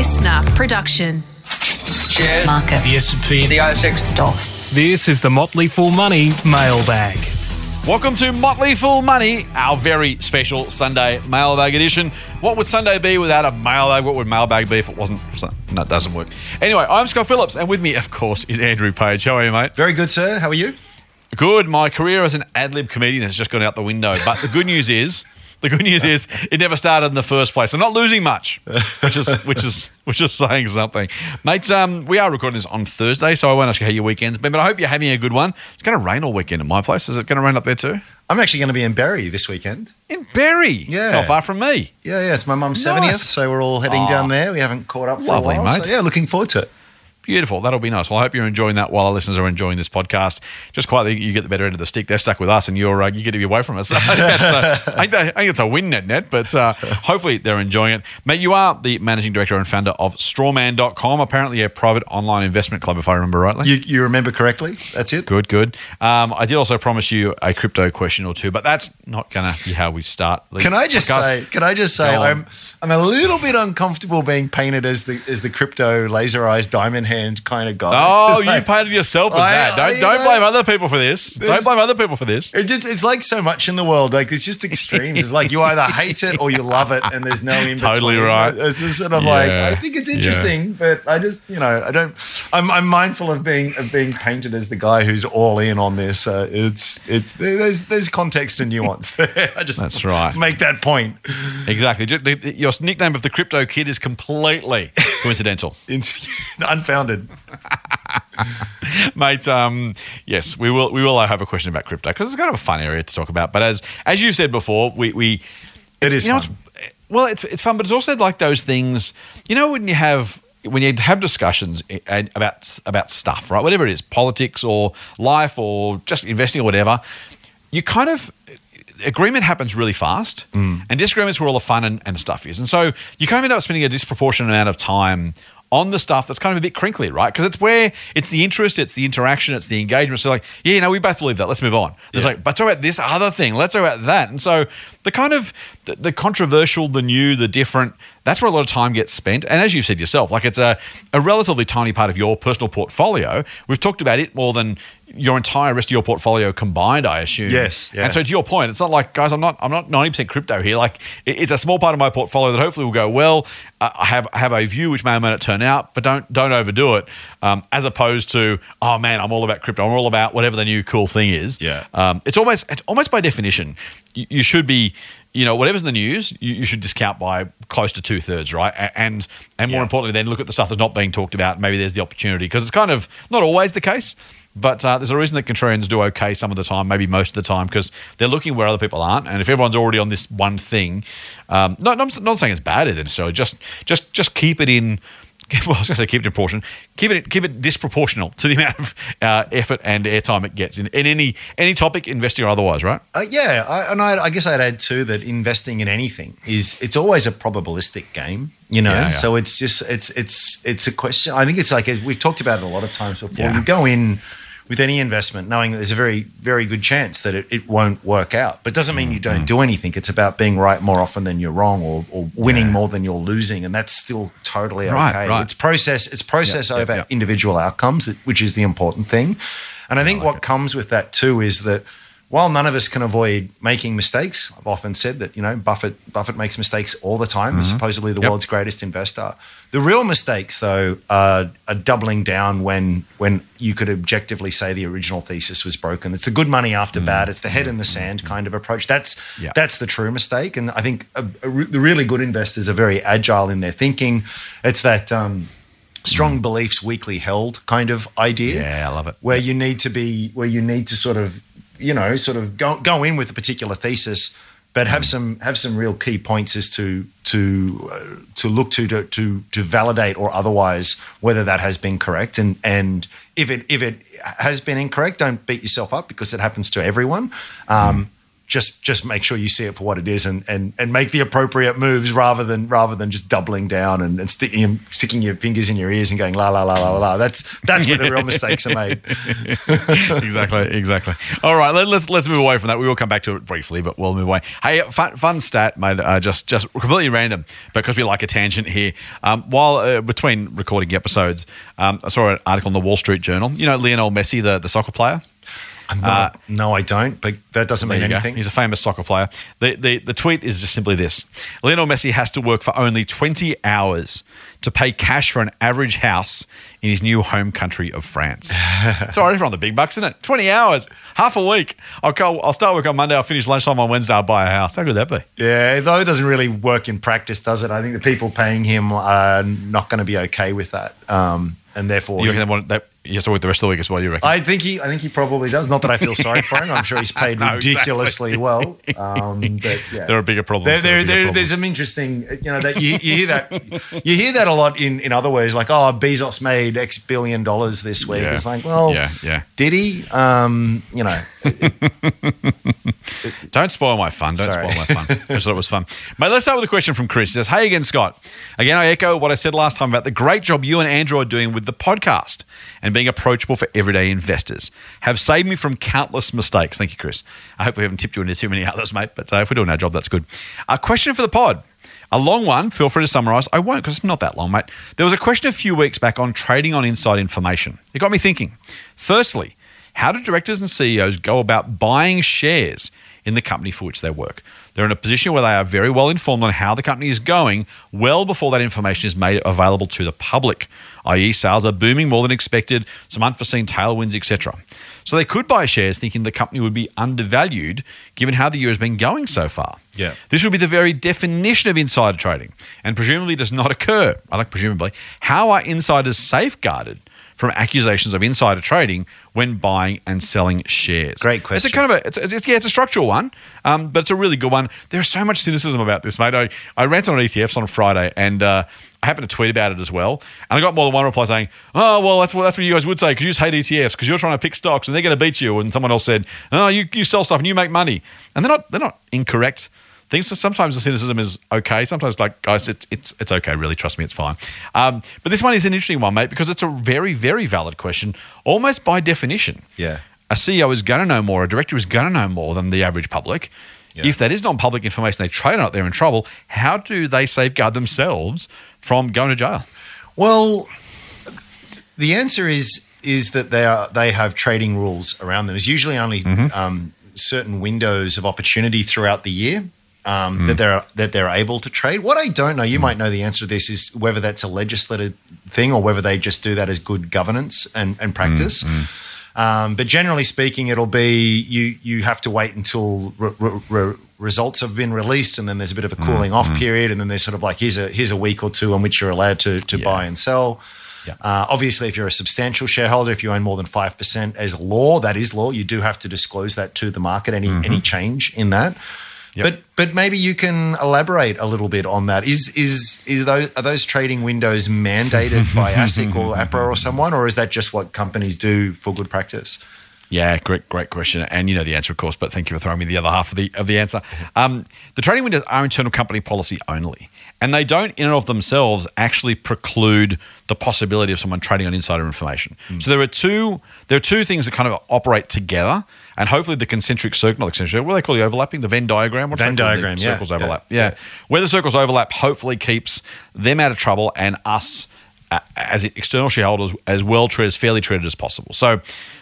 listener production. shares, market, The S&P. the ASX. stocks. This is the Motley Fool Money mailbag. Welcome to Motley Fool Money, our very special Sunday mailbag edition. What would Sunday be without a mailbag? What would mailbag be if it wasn't? No, it doesn't work. Anyway, I'm Scott Phillips, and with me, of course, is Andrew Page. How are you, mate? Very good, sir. How are you? Good. My career as an ad lib comedian has just gone out the window. But the good news is, the good news is, it never started in the first place. I'm not losing much, which is which is which is saying something, mates. Um, we are recording this on Thursday, so I won't ask you how your weekend's been, but I hope you're having a good one. It's going to rain all weekend in my place. Is it going to rain up there too? I'm actually going to be in Berry this weekend. In Berry, Yeah. not far from me. Yeah, yeah. It's my mum's Nice. 70th, so we're all heading Aw. down there. We haven't caught up for Lovely, a while. mate. So, yeah, looking forward to it. Beautiful. That'll be nice. Well, I hope you're enjoying that while our listeners are enjoying this podcast. Just quietly, you get the better end of the stick. They're stuck with us, and you're uh, you get to be away from us. So I, think uh, I, think that- I think it's a win net net, but uh, hopefully they're enjoying it. Mate, you are the managing director and founder of Strawman.com, apparently a private online investment club, if I remember rightly. You, you remember correctly? That's it? Good, good. Um, I did also promise you a crypto question or two, but that's not going to be how we start. the Can I just podcast. say? Can I just say? I'm I'm a little bit uncomfortable being painted as the as the crypto laser eyes diamond hand kind of guy. Oh, you painted yourself as I- that. Don't, I- don't I- blame other people for this. Don't blame other people for this. It just it's like so much in the world. Like it's just extremes. It's like you either hate it or you love it, and there's no in between. Totally right. It's just sort of like I think it's interesting, but I just you know I don't. I'm I'm mindful of being of being painted as the guy who's all in on this. Uh, it's it's there's there's context and nuance. I just That's right. Make that point. Exactly. Ju- the- the- Your nickname of the crypto kid is completely coincidental, It's unfounded. mate. Um, yes, we will. We will have a question about crypto because it's kind of a fun area to talk about. But as as you said before, we we it's- you know, fun. it's- well, it's it's fun, but it's also like those things. You know, when you have when you have discussions about about stuff, right? Whatever it is, politics or life or just investing or whatever, you kind of agreement happens really fast, Mm. and disagreements where all the fun and, and stuff is, and so you kind of end up spending a disproportionate amount of time on the stuff that's kind of a bit crinkly, right? Because it's where it's the interest, it's the interaction, it's the engagement. So like, yeah, you know, we both believe that. Let's move on. It's like, but talk about this other thing. Let's talk about that. And so the kind of the, the controversial, the new, the different. That's where a lot of time gets spent. And as you said yourself, like it's a, a relatively tiny part of your personal portfolio. We've talked about it more than your entire rest of your portfolio combined, I assume. Yes, yeah. And so to your point, it's not like, guys, I'm not, I'm not 90% crypto here. Like it's a small part of my portfolio that hopefully will go well. Uh, I have, I have a view which may or may not turn out, but don't, don't overdo it. Um, as opposed to, oh man, I'm all about crypto. I'm all about whatever the new cool thing is. Yeah. Um, it's almost, it's almost by definition, you, you should be, you know, whatever's in the news, you, you should discount by close to two thirds, right? And and more Yeah. importantly, then look at the stuff that's not being talked about. Maybe there's the opportunity because it's kind of not always the case. But uh, there's a reason that contrarians do okay some of the time, maybe most of the time, because they're looking where other people aren't. And if everyone's already on this one thing, um, not, not, not saying it's bad either necessarily, just just just keep it in. Well, I was going to say keep it in proportion. Keep it keep it disproportional to the amount of uh, effort and airtime it gets in, in any any topic, investing or otherwise, right? Uh, yeah, I, and I, I guess I'd add too that investing in anything is it's always a probabilistic game, you know. Yeah, yeah. So it's just it's it's it's a question. I think it's like as we've talked about it a lot of times before. Yeah. You go in with any investment knowing that there's a very very good chance that it, it won't work out, but doesn't mean you Mm-hmm. don't do anything. It's about being right more often than you're wrong, or, or winning more than you're losing, and that's still totally okay. right. It's process. It's process Yeah, yeah, over yeah. individual outcomes, which is the important thing. And I think what comes with that too is that while none of us can avoid making mistakes, I've often said that you know Buffett Buffett makes mistakes all the time. He's mm-hmm. supposedly the Yep. world's greatest investor. The real mistakes, though, are, are doubling down when when you could objectively say the original thesis was broken. It's the good money after mm. bad. It's the head in the mm-hmm. sand mm-hmm. kind of approach. That's Yeah. that's the true mistake. And I think a, a re- the really good investors are very agile in their thinking. It's that. Um, Strong mm. beliefs, weakly held kind of idea Yeah, I love it. where you need to be where you need to sort of you know sort of go, go in with a particular thesis but have some have some real key points as to to uh, to look to, to to to validate or otherwise whether that has been correct. And and if it if it has been incorrect don't beat yourself up because it happens to everyone. Um, just just make sure you see it for what it is and and, and make the appropriate moves rather than rather than just doubling down and, and sticking sticking your fingers in your ears and going la la la la la. La. That's that's where the real mistakes are made. exactly, exactly. All right, let, us let's move away from that. We will come back to it briefly, but we'll move away. Hey, fun, fun stat, mate. Uh, just just completely random because we like a tangent here. Um, while uh, between recording episodes, um, I saw an article in the Wall Street Journal. You know Lionel Messi, the the soccer player. Not, no, I don't, but that doesn't mean you go. anything. He's a famous soccer player. The, the, the tweet is just simply this Lionel Messi has to work for only 20 hours to pay cash for an average house in his new home country of France. it's right if the big bucks, isn't it? 20 hours, half a week. I'll, go, I'll start work on Monday, I'll finish lunchtime on Wednesday, I'll buy a house. How good would that be? Yeah, though it doesn't really work in practice, does it? I think the people paying him are not going to be okay with that, um, and therefore, You reckon they want that? He has to work the rest of the week as well, you reckon? I think he, I think he probably does. Not that I feel sorry for him. I'm sure he's paid No, ridiculously well. Um, but yeah. there are bigger problems. There, There there, bigger problems. there's some interesting, you know, that you, you hear that you hear that a lot in, in other ways, like oh, Bezos made X billion dollars this week. Yeah. It's like, well, Yeah, yeah. did he? Um, you know, Don't spoil my fun. Don't Sorry. spoil my fun. I just thought it was fun. Mate, let's start with a question from Chris. He says, Hey again, Scott. Again, I echo what I said last time about the great job you and Andrew are doing with the podcast and being approachable for everyday investors. Have saved me from countless mistakes. Thank you, Chris. I hope we haven't tipped you into too many others, mate, but uh, if we're doing our job, that's good. A question for the pod. A long one. Feel free to summarize. I won't because it's not that long, mate. There was a question a few weeks back on trading on inside information. It got me thinking. Firstly, how do directors and CEOs go about buying shares in the company for which they work? They're in a position where they are very well informed on how the company is going well before that information is made available to the public, i.e., sales are booming more than expected, some unforeseen tailwinds, etc. So they could buy shares thinking the company would be undervalued given how the year has been going so far. Yeah. This would be the very definition of insider trading and presumably does not occur. I like presumably. How are insiders safeguarded from accusations of insider trading when buying and selling shares? Great question. It's a kind of a, it's, it's, yeah, it's a structural one, um, but it's a really good one. There's so much cynicism about this, mate. I, I ranted on ETFs on Friday and uh, I happened to tweet about it as well. And I got more than one reply saying, oh, well, that's what, that's what you guys would say because you just hate ETFs because you're trying to pick stocks and they're going to beat you. And someone else said, oh, you, you sell stuff and you make money. And they're not, they're not incorrect things. So sometimes the cynicism is okay. Sometimes, like guys, it's it's it's okay. Really, trust me, it's fine. Um, but this one is an interesting one, mate, because it's a very very valid question, almost by definition. Yeah. a CEO is going to know more. A director is going to know more than the average public. Yeah. If that is non-public information, they trade on it. They're in trouble. How do they safeguard themselves from going to jail? Well, the answer is is that they are they have trading rules around them. There's usually only um, certain windows of opportunity throughout the year um, hmm. that they're that they're able to trade. What I don't know, you hmm. might know the answer to this, is whether that's a legislative thing or whether they just do that as good governance and, and practice. Hmm, um, but generally speaking, it'll be you you have to wait until re- re- re- results have been released, and then there's a bit of a cooling off period, and then there's sort of like here's a here's a week or two on which you're allowed to to Yeah. buy and sell. Yeah. Uh, obviously, if you're a substantial shareholder, if you own more than five percent, as law, that is law. You do have to disclose that to the market. Any mm-hmm. any change in that. Yep. But but maybe you can elaborate a little bit on that. Is is is those are those trading windows mandated by ASIC or APRA or someone, or is that just what companies do for good practice? Yeah, great, great question, and you know the answer, of course. But thank you for throwing me the other half of the of the answer. Um, the trading windows are internal company policy only, and they don't, in and of themselves, actually preclude the possibility of someone trading on insider information. So there are two there are two things that kind of operate together, and hopefully the concentric circle, not the concentric, what do they call the overlapping, the Venn diagram, What's Venn diagram, yeah, circles overlap, yeah. yeah. Where the circles overlap, hopefully keeps them out of trouble and us uh, as external shareholders as well treated, as fairly treated as possible. So,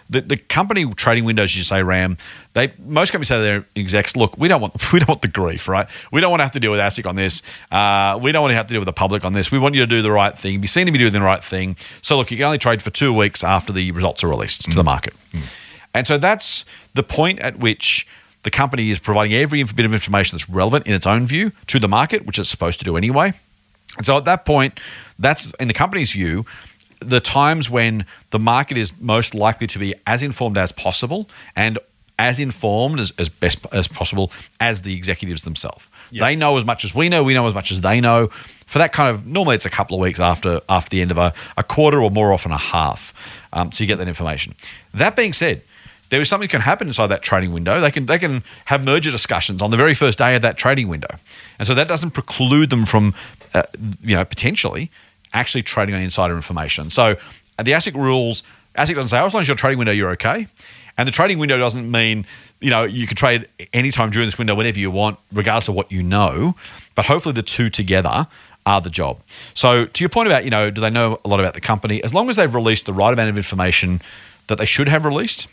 the, the company trading windows, you say, Ram, they most companies say to their execs, look, we don't want we don't want the grief, right? We don't want to have to deal with ASIC on this. Uh, we don't want to have to deal with the public on this. We want you to do the right thing, be seen to be doing the right thing. So, look, you can only trade for two weeks after the results are released to the market. And so that's the point at which the company is providing every bit of information that's relevant in its own view to the market, which it's supposed to do anyway. And so at that point, that's in the company's view, the times when the market is most likely to be as informed as possible and as informed as, as best as possible as the executives themselves. They know as much as we know, we know as much as they know. For that kind of normally it's a couple of weeks after after the end of a, a quarter or more often a half. Um, so you get that information. That being said, there is something that can happen inside that trading window. They can they can have merger discussions on the very first day of that trading window, and so that doesn't preclude them from, uh, you know, potentially actually trading on insider information. So uh, the ASIC rules, ASIC doesn't say, oh, as long as your trading window, you're okay. And the trading window doesn't mean, you know, you can trade anytime during this window, whenever you want, regardless of what you know. But hopefully the two together are the job. So to your point about, you know, do they know a lot about the company? As long as they've released the right amount of information that they should have released,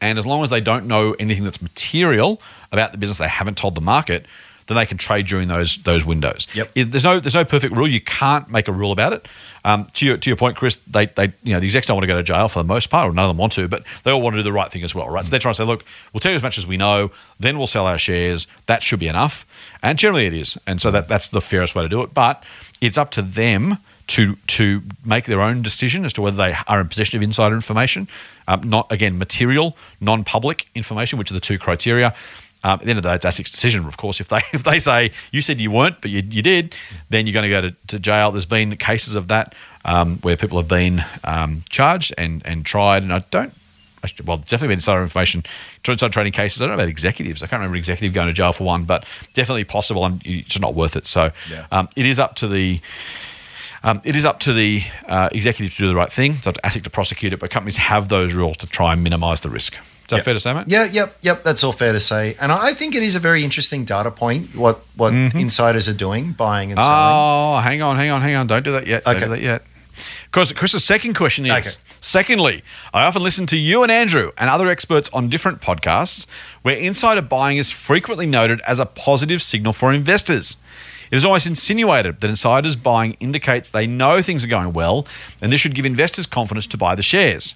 and as long as they don't know anything that's material about the business they haven't told the market, then they can trade during those those windows. Yep. There's no there's no perfect rule. You can't make a rule about it. Um, to your to your point, Chris, they they you know the execs don't want to go to jail for the most part, or none of them want to, but they all want to do the right thing as well, right? So they're trying to say, look, we'll tell you as much as we know, then we'll sell our shares. That should be enough, and generally it is, and so that that's the fairest way to do it. But it's up to them to to make their own decision as to whether they are in possession of insider information, um, not again material, non-public information, which are the two criteria. Um, at the end of the day, it's ASIC's decision, of course. If they if they say you said you weren't, but you, you did, then you're going to go to, to jail. There's been cases of that um, where people have been um, charged and and tried, and I don't. actually- Well, definitely been insider information, inside trading cases. I don't know about executives. I can't remember an executive going to jail for one, but definitely possible, and it's just not worth it. So Yeah. um, it is up to the um, it is up to the uh, executive to do the right thing. It's up to ASIC to prosecute it, but companies have those rules to try and minimise the risk. Is that Yep. fair to say, mate? Yeah, yep, yep. That's all fair to say. And I think it is a very interesting data point what what insiders are doing, buying and selling. Oh, hang on, hang on, hang on. Don't do that yet. Don't do that yet. Because Chris's second question is Okay. Secondly, I often listen to you and Andrew and other experts on different podcasts where insider buying is frequently noted as a positive signal for investors. It is almost insinuated that insiders buying indicates they know things are going well and this should give investors confidence to buy the shares.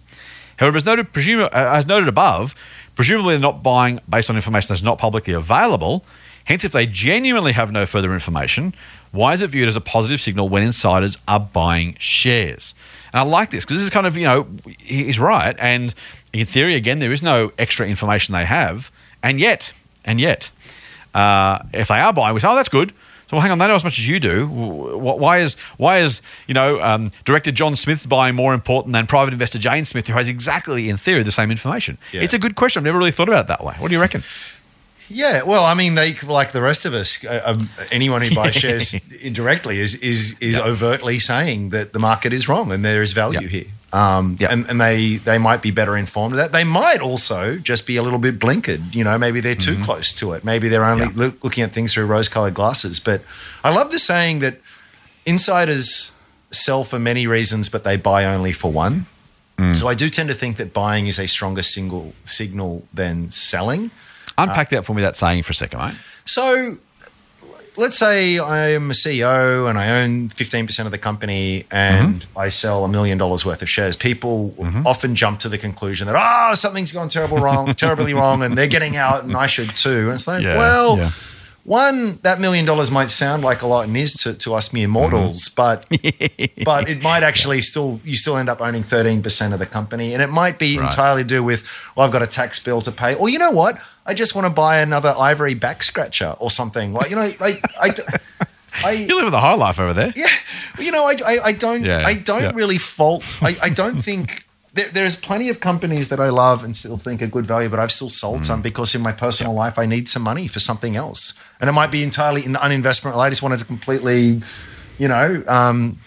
However, as noted, uh, as noted above, presumably they're not buying based on information that's not publicly available. Hence, if they genuinely have no further information, why is it viewed as a positive signal when insiders are buying shares? And I like this because this is kind of, you know, he's right. And in theory, again, there is no extra information they have. And yet, and yet, uh, if they are buying, we say, oh, that's good. So well, hang on, they know as much as you do. Why is why is you know um, director John Smith's buying more important than private investor Jane Smith, who has exactly in theory the same information? Yeah. It's a good question. I've never really thought about it that way. What do you reckon? Yeah, well, I mean, they like the rest of us. uh, Um, anyone who buys shares indirectly is is is overtly saying that the market is wrong and there is value Yep. here. Um, Yep. and, and they they might be better informed of that. They might also just be a little bit blinkered. You know, maybe they're too close to it. Maybe they're only Mm-hmm. Yeah. loo- looking at things through rose-colored glasses. But I love the saying that insiders sell for many reasons, but they buy only for one. Mm. So I do tend to think that buying is a stronger single signal than selling. Unpack that for me. That saying for a second, mate. So let's say I am a CEO and I own 15% of the company and mm-hmm. I sell a million dollars worth of shares. People mm-hmm. often jump to the conclusion that, oh, something's gone terrible wrong, terribly wrong, and they're getting out and I should too. And it's like, Yeah, well, yeah. one, that million dollars might sound like a lot and is to, to us mere mm-hmm. mortals, but but it might actually still you still end up owning 13% of the company. And it might be Right. entirely to do with, well, I've got a tax bill to pay. Or you know what? I just want to buy another ivory back scratcher or something. Like, you know, like I, I, You're living the high life over there. yeah, you know, I, I, I don't, Yeah, I don't yeah. really fault. I, I don't think there, there's plenty of companies that I love and still think are good value, but I've still sold Mm. some because in my personal life I need some money for something else, and it might be entirely in uninvestment. I just wanted to completely, you know, um,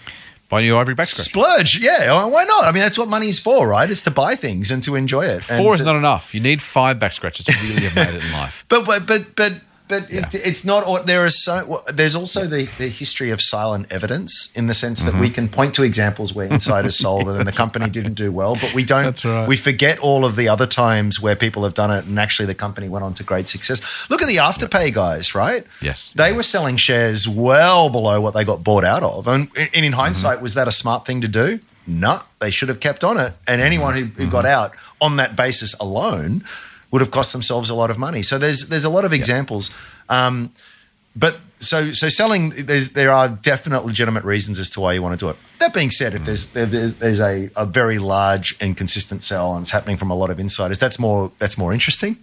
Buy new ivory back scratch. splurge. Yeah, oh, why not? I mean, that's what money's for, right? It's to buy things and to enjoy it. Four And is to- not enough. You need five back scratches to really have made it in life. But but but but but it, it's not. There is so. There's also the, the history of silent evidence in the sense that we Mm-hmm. can point to examples where insiders sold and then the company didn't do well, but we don't. Right. We forget all of the other times where people have done it and actually the company went on to great success. Look at the afterpay guys, right? Yes. They were selling shares well below what they got bought out of, and, and Mm-hmm. in hindsight, was that a smart thing to do? No, they should have kept on it. And anyone who, who Mm-hmm. got out on that basis alone would have cost themselves a lot of money. So there's there's a lot of examples. Um, but so so selling there's there are definite legitimate reasons as to why you want to do it. That being said, Mm. if there's there, there- there's a, a very large and consistent sell and it's happening from a lot of insiders, that's more that's more interesting.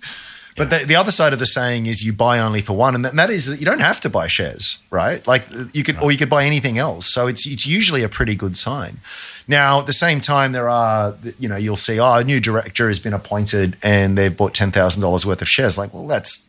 But the, the other side of the saying is you buy only for one, and that, and that is that you don't have to buy shares, right? Like you could, or you could buy anything else. So it's it's usually a pretty good sign. Now, at the same time, there are you know you'll see oh a new director has been appointed and they've bought ten thousand dollars worth of shares. Like, well, that's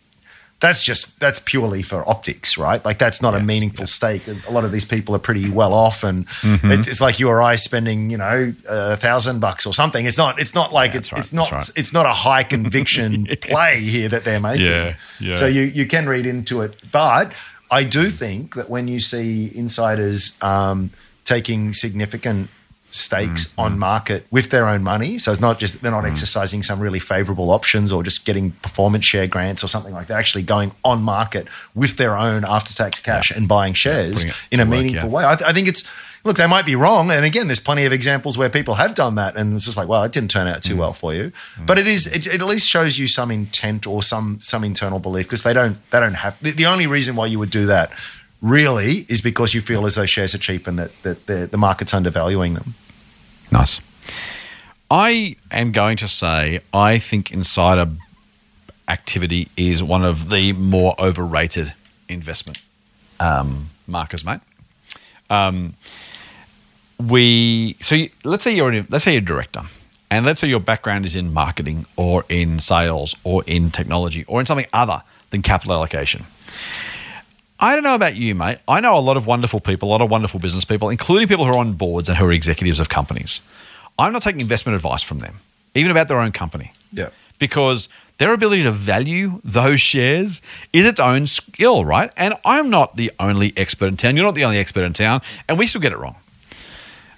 that's just that's purely for optics, right? Like that's not a meaningful stake. A lot of these people are pretty well off, and Mm-hmm. it- it's like you or I spending, you know, a thousand bucks or something. It's not. It's not like it's right, it's not right. it's not a high conviction play here that they're making. Yeah, yeah. So you you can read into it, but I do think that when you see insiders um, taking significant stakes Mm-hmm. on market with their own money, so it's not just they're not exercising some really favorable options or just getting performance share grants or something like that. Actually going on market with their own after tax cash and buying shares it in a work, meaningful yeah. way. I, th- I think it's. Look, they might be wrong, and again, there's plenty of examples where people have done that, and it's just like, well, it didn't turn Mm. out too well for you. But it is, it, it at least shows you some intent or some some internal belief because they don't they don't have the, the only reason why you would do that really is because you feel as though shares are cheap and that, that the, the market's undervaluing them. Nice. I am going to say I think insider activity is one of the more overrated investment um, markers, mate. Um, we so you, let's say you're let's say you're a director, and let's say your background is in marketing or in sales or in technology or in something other than capital allocation. I don't know about you, mate. I know a lot of wonderful people, a lot of wonderful business people, including people who are on boards and who are executives of companies. I'm not taking investment advice from them, even about their own company. Yeah. Because their ability to value those shares is its own skill, right? And I'm not the only expert in town. You're not the only expert in town, and we still get it wrong.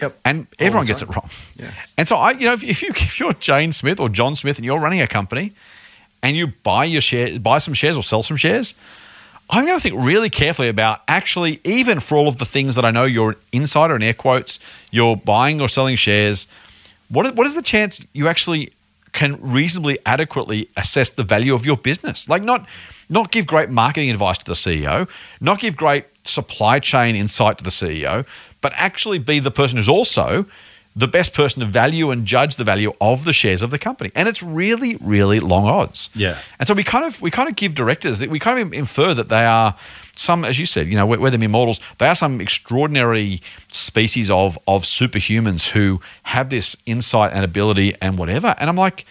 Yep. And everyone gets it wrong. Yeah. And so I, you know, if, if you if you're Jane Smith or John Smith and you're running a company and you buy your share, buy some shares or sell some shares, I'm going to think really carefully about actually, even for all of the things that I know you're an insider in air quotes, you're buying or selling shares. What what is the chance you actually can reasonably adequately assess the value of your business? Like not not give great marketing advice to the CEO, not give great supply chain insight to the CEO, but actually be the person who's also the best person to value and judge the value of the shares of the company. And it's really, really long odds. Yeah. And so we kind of we kind of give directors we kind of infer that they are some, as you said, you know, whether they're mere mortals, they are some extraordinary species of of superhumans who have this insight and ability and whatever. And I'm like,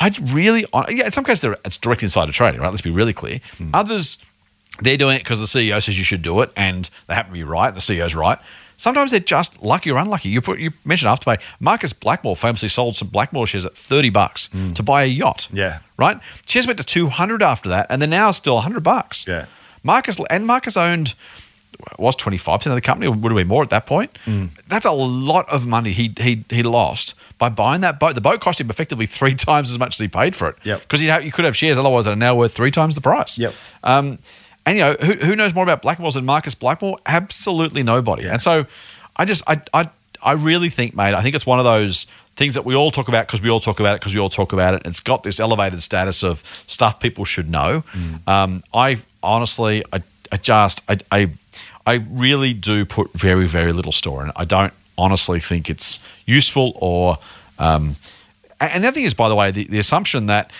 I really, yeah, in some cases they're- it's direct insider trading, right? Let's be really clear. Hmm. Others, they're doing it because the CEO says you should do it, and they happen to be right. The CEO's right. Sometimes they're just lucky or unlucky. You put you mentioned afterpay. Marcus Blackmore famously sold some Blackmore shares at thirty bucks to buy a yacht. Yeah. right. Shares went to two hundred after that, and they're now still hundred bucks. Yeah. Marcus and Marcus owned was twenty five percent of the company, or would have been more at that point. Mm. That's a lot of money he he he lost by buying that boat. The boat cost him effectively three times as much as he paid for it. Yeah. because you know you could have shares otherwise that are now worth three times the price. Yep. Um, and you know who, who knows more about Blackmores than Marcus Blackmore? Absolutely nobody. And so, I just I I I really think, mate. I think it's one of those things that we all talk about because we all talk about it because we all talk about it. It's got this elevated status of stuff people should know. Um, I honestly, I, I just I, I I really do put very very little store in it. I don't honestly think it's useful or. Um, and and the other thing is, by the way, the, the assumption that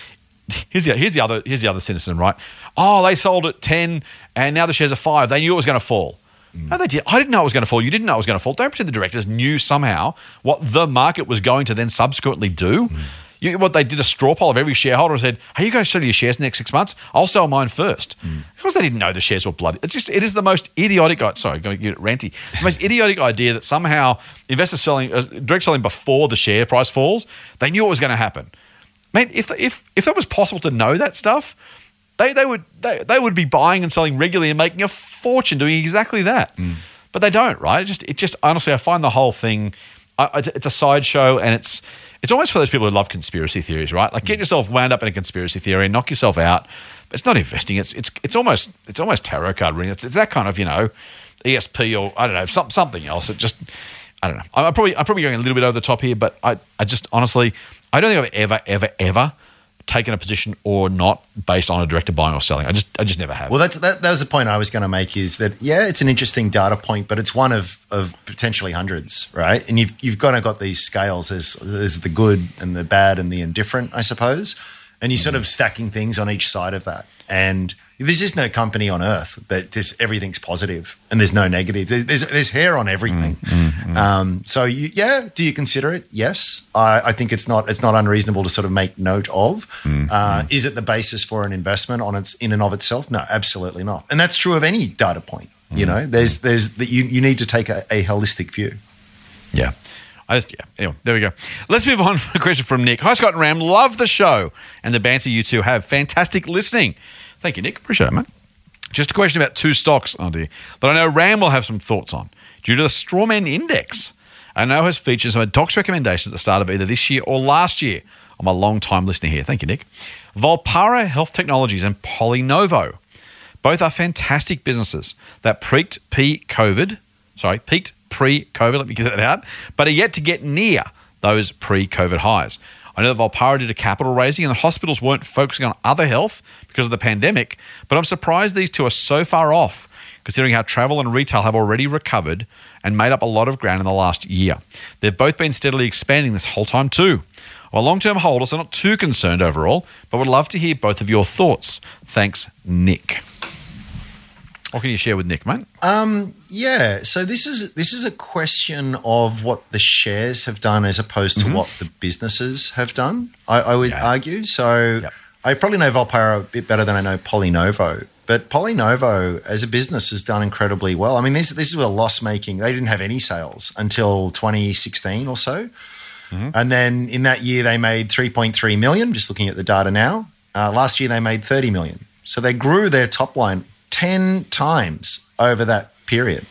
here's the here's the other here's the other cynicism, right? Oh, they sold at ten, and now the shares are five. They knew it was going to fall. Mm. No, they did. I didn't know it was going to fall. You didn't know it was going to fall. Don't pretend the directors knew somehow what the market was going to then subsequently do. Mm. You, what they did a straw poll of every shareholder and said, "Hey, you going to sell your shares in the next six months? I'll sell mine first. Mm. Because they didn't know the shares were bloody. It's just it is the most idiotic. Oh, sorry, going to get ranty. The most idiotic idea that somehow investors selling uh, direct selling before the share price falls. They knew it was going to happen. Mate, if if if that was possible to know that stuff, they they would they, they would be buying and selling regularly and making a fortune doing exactly that. Mm. But they don't, right? It just it just honestly, I find the whole thing. I, it's a sideshow, and it's it's almost for those people who love conspiracy theories, right? Like get mm. yourself wound up in a conspiracy theory and knock yourself out. It's not investing. It's it's it's almost it's almost tarot card reading. It's, it's that kind of you know ESP or I don't know some, something else. It just I don't know. I'm I'm probably I'm probably going a little bit over the top here, but I I just honestly I don't think I've ever ever ever taken a position or not based on a director buying or selling. I just I just never have. Well, that's that, that was the point I was going to make. Is that yeah, it's an interesting data point, but it's one of of potentially hundreds, right? And you've you've kind of got these scales. There's there's the good and the bad and the indifferent, I suppose. and you're sort mm-hmm. of stacking things on each side of that. And there's just no company on earth that just everything's positive and there's no negative. There's there's, hair on everything. Mm, mm, mm. Um, so you, yeah, do you consider it? Yes, I, I think it's not it's not unreasonable to sort of make note of. Uh, is it the basis for an investment on its in and of itself? No, absolutely not. And that's true of any data point. You know, there's there's that you you need to take a, a holistic view. Yeah. I just, yeah. Anyway, there we go. Let's move on to a question from Nick. Hi, Scott and Ram. Love the show and the banter you two have. Fantastic listening. Thank you, Nick. Appreciate it, mate. Just a question about two stocks, oh dear, that I know Ram will have some thoughts on. Due to the Strawman Index, I know has featured some docs recommendations at the start of either this year or last year. I'm a long time listener here. Thank you, Nick. Volpara Health Technologies and Polynovo. Both are fantastic businesses that peaked pre-COVID, sorry, peaked pre-COVID, let me get that out, but are yet to get near those pre-COVID highs. I know that Volpara did a capital raising and the hospitals weren't focusing on other health because of the pandemic, but I'm surprised these two are so far off considering how travel and retail have already recovered and made up a lot of ground in the last year. They've both been steadily expanding this whole time too. I'm a long-term holder, are not too concerned overall, but would love to hear both of your thoughts. Thanks, Nick. What can you share with Nick, mate? Um, yeah, so this is this is a question of what the shares have done as opposed to mm-hmm. what the businesses have done. I, I would Yeah. argue. So Yep. I probably know Volpara a bit better than I know Polynovo, but Polynovo as a business has done incredibly well. I mean, this this is a loss making. They didn't have any sales until 2016 or so, mm-hmm. and then in that year they made 3.3 million. Just looking at the data now, uh, last year they made 30 million. So they grew their top line 10 times over that period.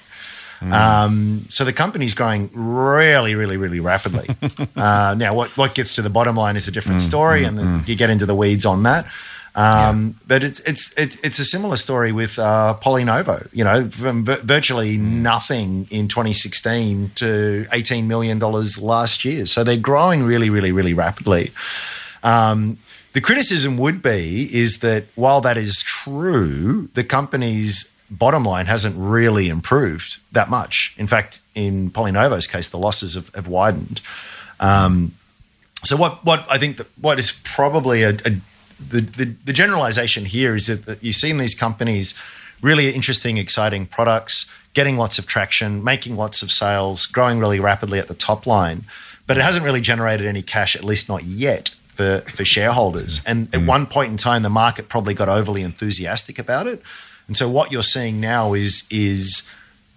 Um, so the company's growing really, really, really rapidly. uh, now, what what gets to the bottom line is a different story, and then you get into the weeds on that. Um, But it's it's it's it's a similar story with uh, Polynovo. You know, from vi- virtually nothing in 2016 to 18 million dollars last year. So they're growing really, really, really rapidly. Um, the criticism would be is that while that is true, the company's bottom line hasn't really improved that much. In fact, in Polynovo's case, the losses have, have widened. Um, so what what I think that what is probably a, a the, the the generalization here is that, that you see in these companies really interesting, exciting products, getting lots of traction, making lots of sales, growing really rapidly at the top line, but it hasn't really generated any cash, at least not yet. For, for shareholders. And at one point in time, the market probably got overly enthusiastic about it. And so what you're seeing now is is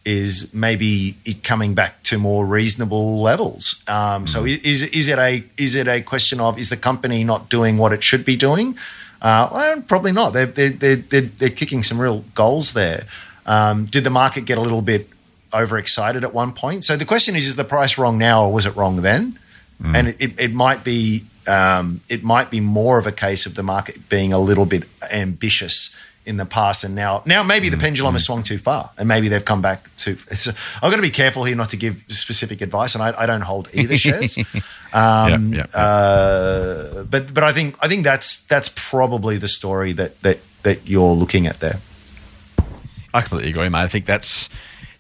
is maybe it coming back to more reasonable levels. Um, So is is it a is it a question of is the company not doing what it should be doing? Uh, well, probably not. They're they're, they're they're kicking some real goals there. Um, did the market get a little bit overexcited at one point? So the question is: Is the price wrong now, or was it wrong then? And it, it, it might be um, it might be more of a case of the market being a little bit ambitious in the past, and now now maybe the pendulum has swung too far, and maybe they've come back to. So I've got to be careful here not to give specific advice, and I, I don't hold either shares. Um, Yeah, yeah, yeah. Uh, but but I think I think that's that's probably the story that that that you're looking at there. I completely agree, mate. I think that's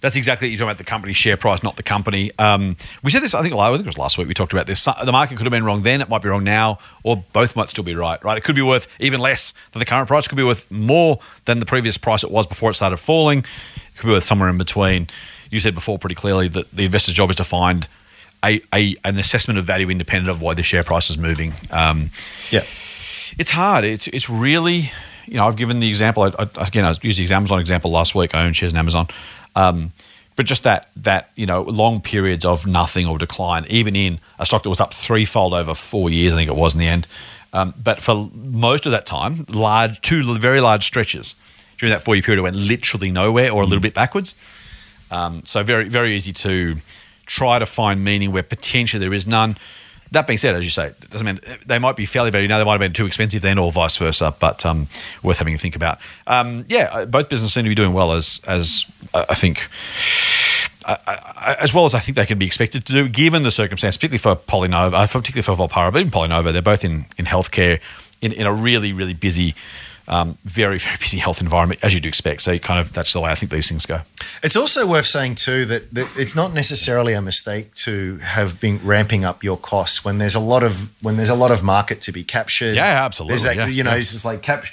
that's exactly you're talking about the company share price, not the company. Um, we said this, I think, I think it was last week. We talked about this. The market could have been wrong then; it might be wrong now, or both might still be right. Right? It could be worth even less than the current price. It could be worth more than the previous price it was before it started falling. It could be worth somewhere in between. You said before pretty clearly that the investor's job is to find a, a an assessment of value independent of why the share price is moving. Um, Yeah. it's hard. It's it's really, you know, I've given the example. I, I, again, I used the Amazon example last week. I own shares in Amazon, um, but just that that you know long periods of nothing or decline, even in a stock that was up threefold over four years, I think it was in the end. Um, but for most of that time, large two very large stretches during that four year period, it went literally nowhere or a little bit backwards. Um, so very very easy to try to find meaning where potentially there is none. That being said, as you say, it doesn't mean they might be fairly valued now. They might have been too expensive then, or vice versa. But um, worth having a think about. Um, yeah, uh, both businesses seem to be doing well, as as uh, I think, I, as well as I think they can be expected to do, given the circumstance, particularly for PolyNovo, uh, particularly for Volpara, but even PolyNovo. They're both in in healthcare, in, in a really really busy Um, very, very busy health environment, as you'd expect. So, you kind of that's the way I think these things go. It's also worth saying too that, that it's not necessarily a mistake to have been ramping up your costs when there's a lot of when there's a lot of market to be captured. Yeah, absolutely. There's that Yeah, you know yeah. it's just like cap,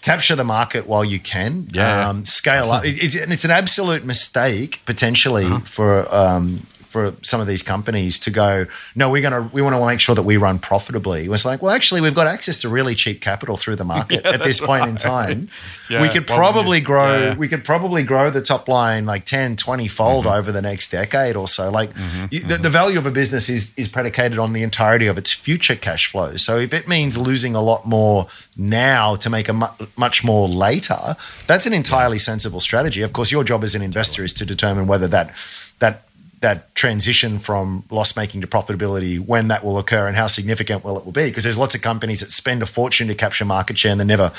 capture the market while you can. Yeah. Um, scale up. It- it's, and it's an absolute mistake potentially Uh-huh. for. Um, for some of these companies to go, no, we're gonna we want to make sure that we run profitably. It was like, well, actually, we've got access to really cheap capital through the market at this point in time. Yeah, we could probably grow Yeah. we could probably grow the top line like 10 20 fold Mm-hmm. over the next decade or so like you- the, the value of a business is is predicated on the entirety of its future cash flow so if it means losing a lot more now to make a mu- much more later that's an entirely sensible strategy of course your job as an investor is to determine whether that that that transition from loss making to profitability when that will occur and how significant will it will be? Because there's lots of companies that spend a fortune to capture market share and they never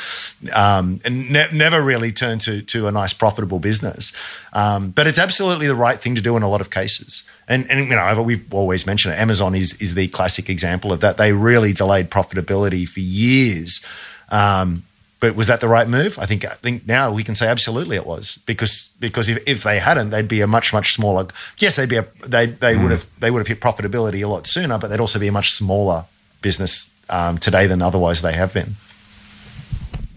um, and ne- never really turn to to a nice profitable business. Um, but it's absolutely the right thing to do in a lot of cases. And and you know we've always mentioned it. Amazon is is the classic example of that. They really delayed profitability for years um, but was that the right move? I think I think now we can say absolutely it was because because if, if they hadn't, they'd be a much much smaller. Yes, they'd be a they they would have they would have hit profitability a lot sooner, but they'd also be a much smaller business um, today than otherwise they have been.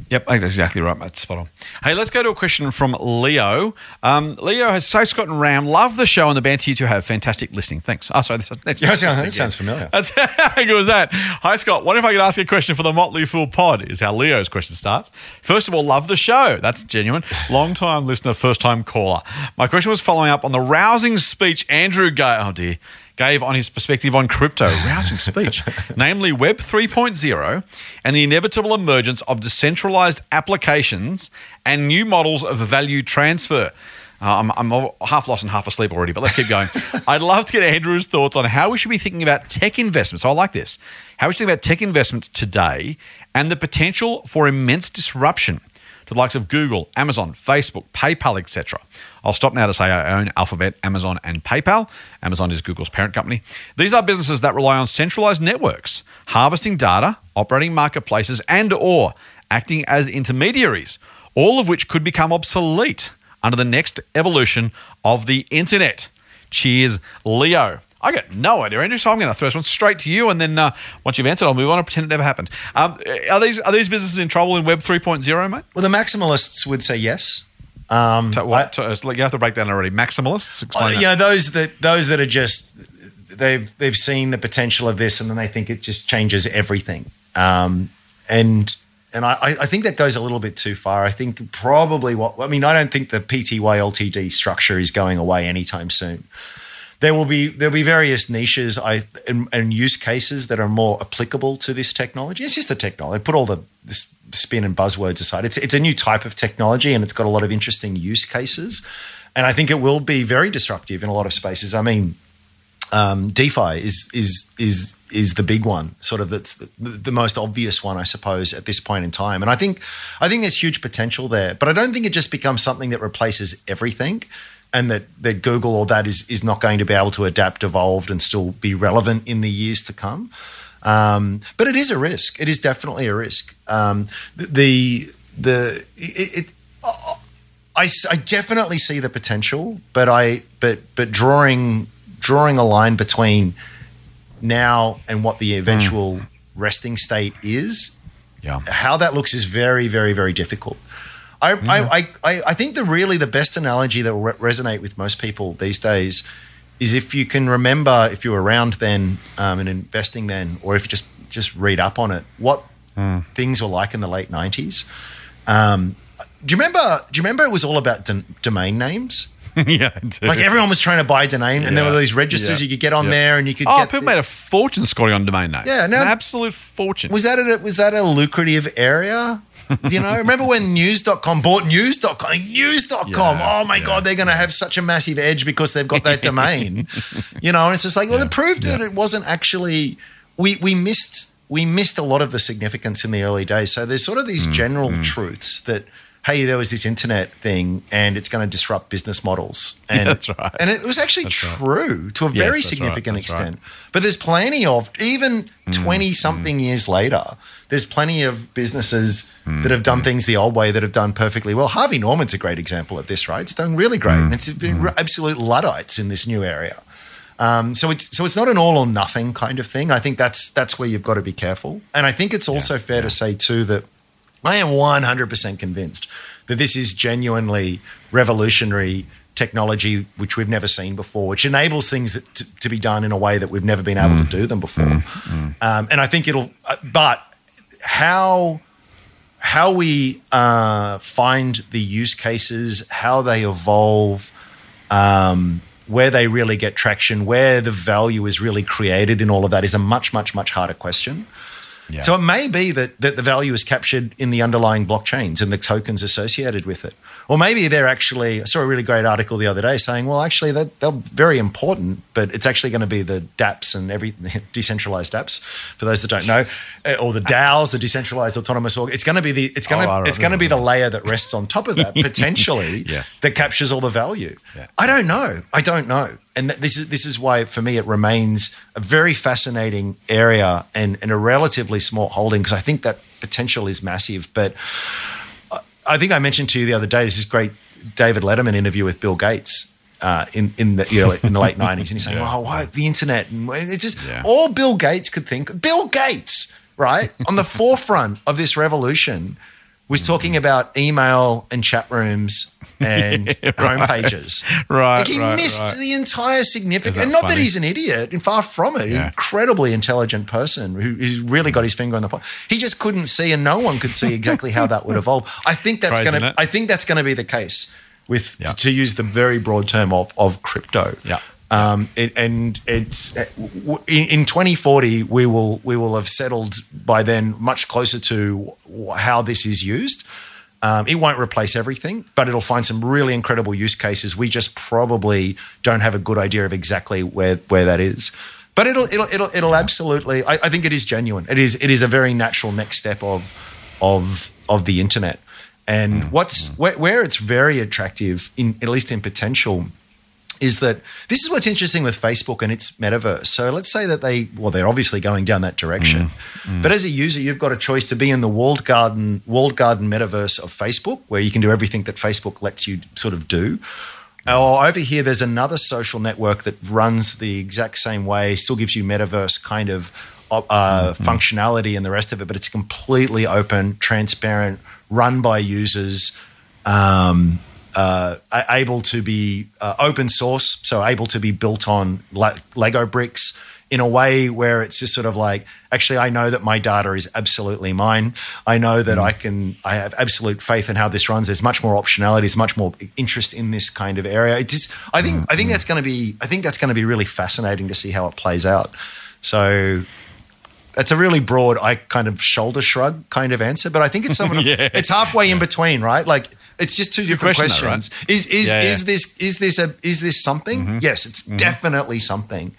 Yep, I think that's exactly right, mate. Spot on. Hey, let's go to a question from Leo. Um, Leo has so Scott and Ram love the show and the banter you two have. Fantastic listening. Thanks. Oh, sorry. That's, that's, Yeah, that sounds- that sounds familiar. That's how good was that? Hi, Scott. What if I could ask a question for the Motley Fool pod? Is how Leo's question starts. First of all, love the show. That's genuine. Long time listener, first time caller. My question was following up on the rousing speech Andrew gave. Oh dear. Gave on his perspective on crypto, rousing speech, namely Web 3.0 and the inevitable emergence of decentralized applications and new models of value transfer. Uh, I'm, I'm half lost and half asleep already, but let's keep going. I'd love to get Andrew's thoughts on how we should be thinking about tech investments. So I like this. How we should think about tech investments today and the potential for immense disruption to the likes of Google, Amazon, Facebook, PayPal, etc. I'll stop now to say I own Alphabet, Amazon, and PayPal. Amazon is Google's parent company. These are businesses that rely on centralized networks, harvesting data, operating marketplaces, and or acting as intermediaries, all of which could become obsolete under the next evolution of the internet. Cheers, Leo. I got no idea, Andrew. So I'm going to throw this one straight to you, and then uh, once you've answered, I'll move on and pretend it never happened. Um, are these are these businesses in trouble in Web 3.0, mate? Well, the maximalists would say yes. Um, So what? It's like you have to break down already. Maximalists. Uh, Explain that. you know those that those that are just they've they've seen the potential of this and then they think it just changes everything um, and and I, I think that goes a little bit too far. I think probably what I mean I don't think the PTY LTD structure is going away anytime soon. There will be there'll be various niches I and, and use cases that are more applicable to this technology. It's just a technology. Put all the spin and buzzwords aside. It's it's a new type of technology and it's got a lot of interesting use cases. And I think it will be very disruptive in a lot of spaces. I mean, um, DeFi is is is is the big one, sort of that's the, the most obvious one, I suppose, at this point in time. And I think I think there's huge potential there, but I don't think it just becomes something that replaces everything, and that that Google or that is is not going to be able to adapt, evolve, and still be relevant in the years to come. Um, but it is a risk. It is definitely a risk. Um, the the it, it I, I definitely see the potential, but I but but drawing drawing a line between now and what the eventual resting state is, Yeah. how that looks is very very very difficult. I I, I, I think the really the best analogy that will re- resonate with most people these days is if you can remember if you were around then um, and investing then, or if you just just read up on it, what things were like in the late nineties. Um, do you remember? Do you remember it was all about dom- domain names? yeah. I do. Like everyone was trying to buy a domain, and there were these registers Yeah. you could get on Yeah. there, and you could Oh, people made a fortune scoring on domain names. Yeah, no- An absolute fortune. was that a, was that a lucrative area? You know, remember when news.com bought news.com? News.com. Yeah, oh my yeah, God, they're going to have such a massive edge because they've got that domain. You know, and it's just like, well, it proved that it wasn't actually, we, we missed, we missed a lot of the significance in the early days. So there's sort of Mm, these general truths that hey, there was this internet thing and it's going to disrupt business models. And, that's right. And it was actually That's right. true to a very right. significant right. extent. But there's plenty of, even Mm, 20 something years later, there's plenty of businesses Mm, that have done things the old way that have done perfectly well. Harvey Norman's a great example of this, right? It's done really great. Mm, And it's been absolute Luddites in this new area. Um, so it's so it's not an all or nothing kind of thing. I think that's that's where you've got to be careful. And I think it's also fair to say too that I am 100% convinced that this is genuinely revolutionary technology which we've never seen before, which enables things that, to, to be done in a way that we've never been able to do them before. Um, and I think it'll, uh, but how how we uh, find the use cases, how they evolve, um, where they really get traction, where the value is really created in all of that is a much, much, much harder question. Yeah. So it may be that, that the value is captured in the underlying blockchains and the tokens associated with it. Or maybe they're actually, I saw a really great article the other day saying, well, actually, they're, they're very important, but it's actually going to be the dApps and every decentralized apps, for those that don't know, eh, or the DAOs, the decentralized autonomous org. It's going to be the, it's going to, Oh, right, it's going to be the layer that rests on top of that potentially Yes. that captures all the value. Yeah. I don't know. I don't know. And this is this is why for me it remains a very fascinating area and, and a relatively small holding because I think that potential is massive. But I- think I mentioned to you the other day this is great David Letterman interview with Bill Gates. Uh, in in the early, in the late nineties, and he's saying, Yeah. "Oh, why the internet?" And it's just Yeah. all Bill Gates could think. Bill Gates, right, on the forefront of this revolution, was talking about email and chat rooms and home pages. Right, Like he right, missed right. the entire that And not that he's an idiot, and far from it. Yeah. Incredibly intelligent person who, who's really got his finger on the pulse. He just couldn't see, and no one could see exactly how that would evolve. I think that's Crazy, gonna? I think that's going to be the case with, Yeah. to use the very broad term of of crypto. Yeah. Um, it, and it's uh, in, in 2040 we will we will have settled by then much closer to how this is used. Um, it won't replace everything, but it'll find some really incredible use cases. We just probably don't have a good idea of exactly where where that is. But it'll it'll it'll, it'll absolutely. I, I think it is genuine. It is it is a very natural next step of of of the internet. And what's where, where it's very attractive, in at least in potential, is that this is what's interesting with Facebook and its metaverse. So let's say that they, well, they're obviously going down that direction. But as a user, you've got a choice to be in the walled garden, walled garden metaverse of Facebook, where you can do everything that Facebook lets you sort of do. Or over here, there's another social network that runs the exact same way, still gives you metaverse kind of uh, functionality and the rest of it, but it's completely open, transparent, run by users. Um, uh, able to be uh, open source, so able to be built on le- Lego bricks in a way where it's just sort of like, actually, I know that my data is absolutely mine. I know that I can, I have absolute faith in how this runs. There's much more optionality. There's much more interest in this kind of area. It just, I think, I think that's going to be, I think that's going to be really fascinating to see how it plays out. So it's a really broad, I kind of shoulder shrug kind of answer, but I think it's something. Yeah. It's halfway in between, right? Like it's just two different question though, questions. Is is Yeah, yeah. is this is this a is this something? Mm-hmm. Yes, it's mm-hmm. definitely something.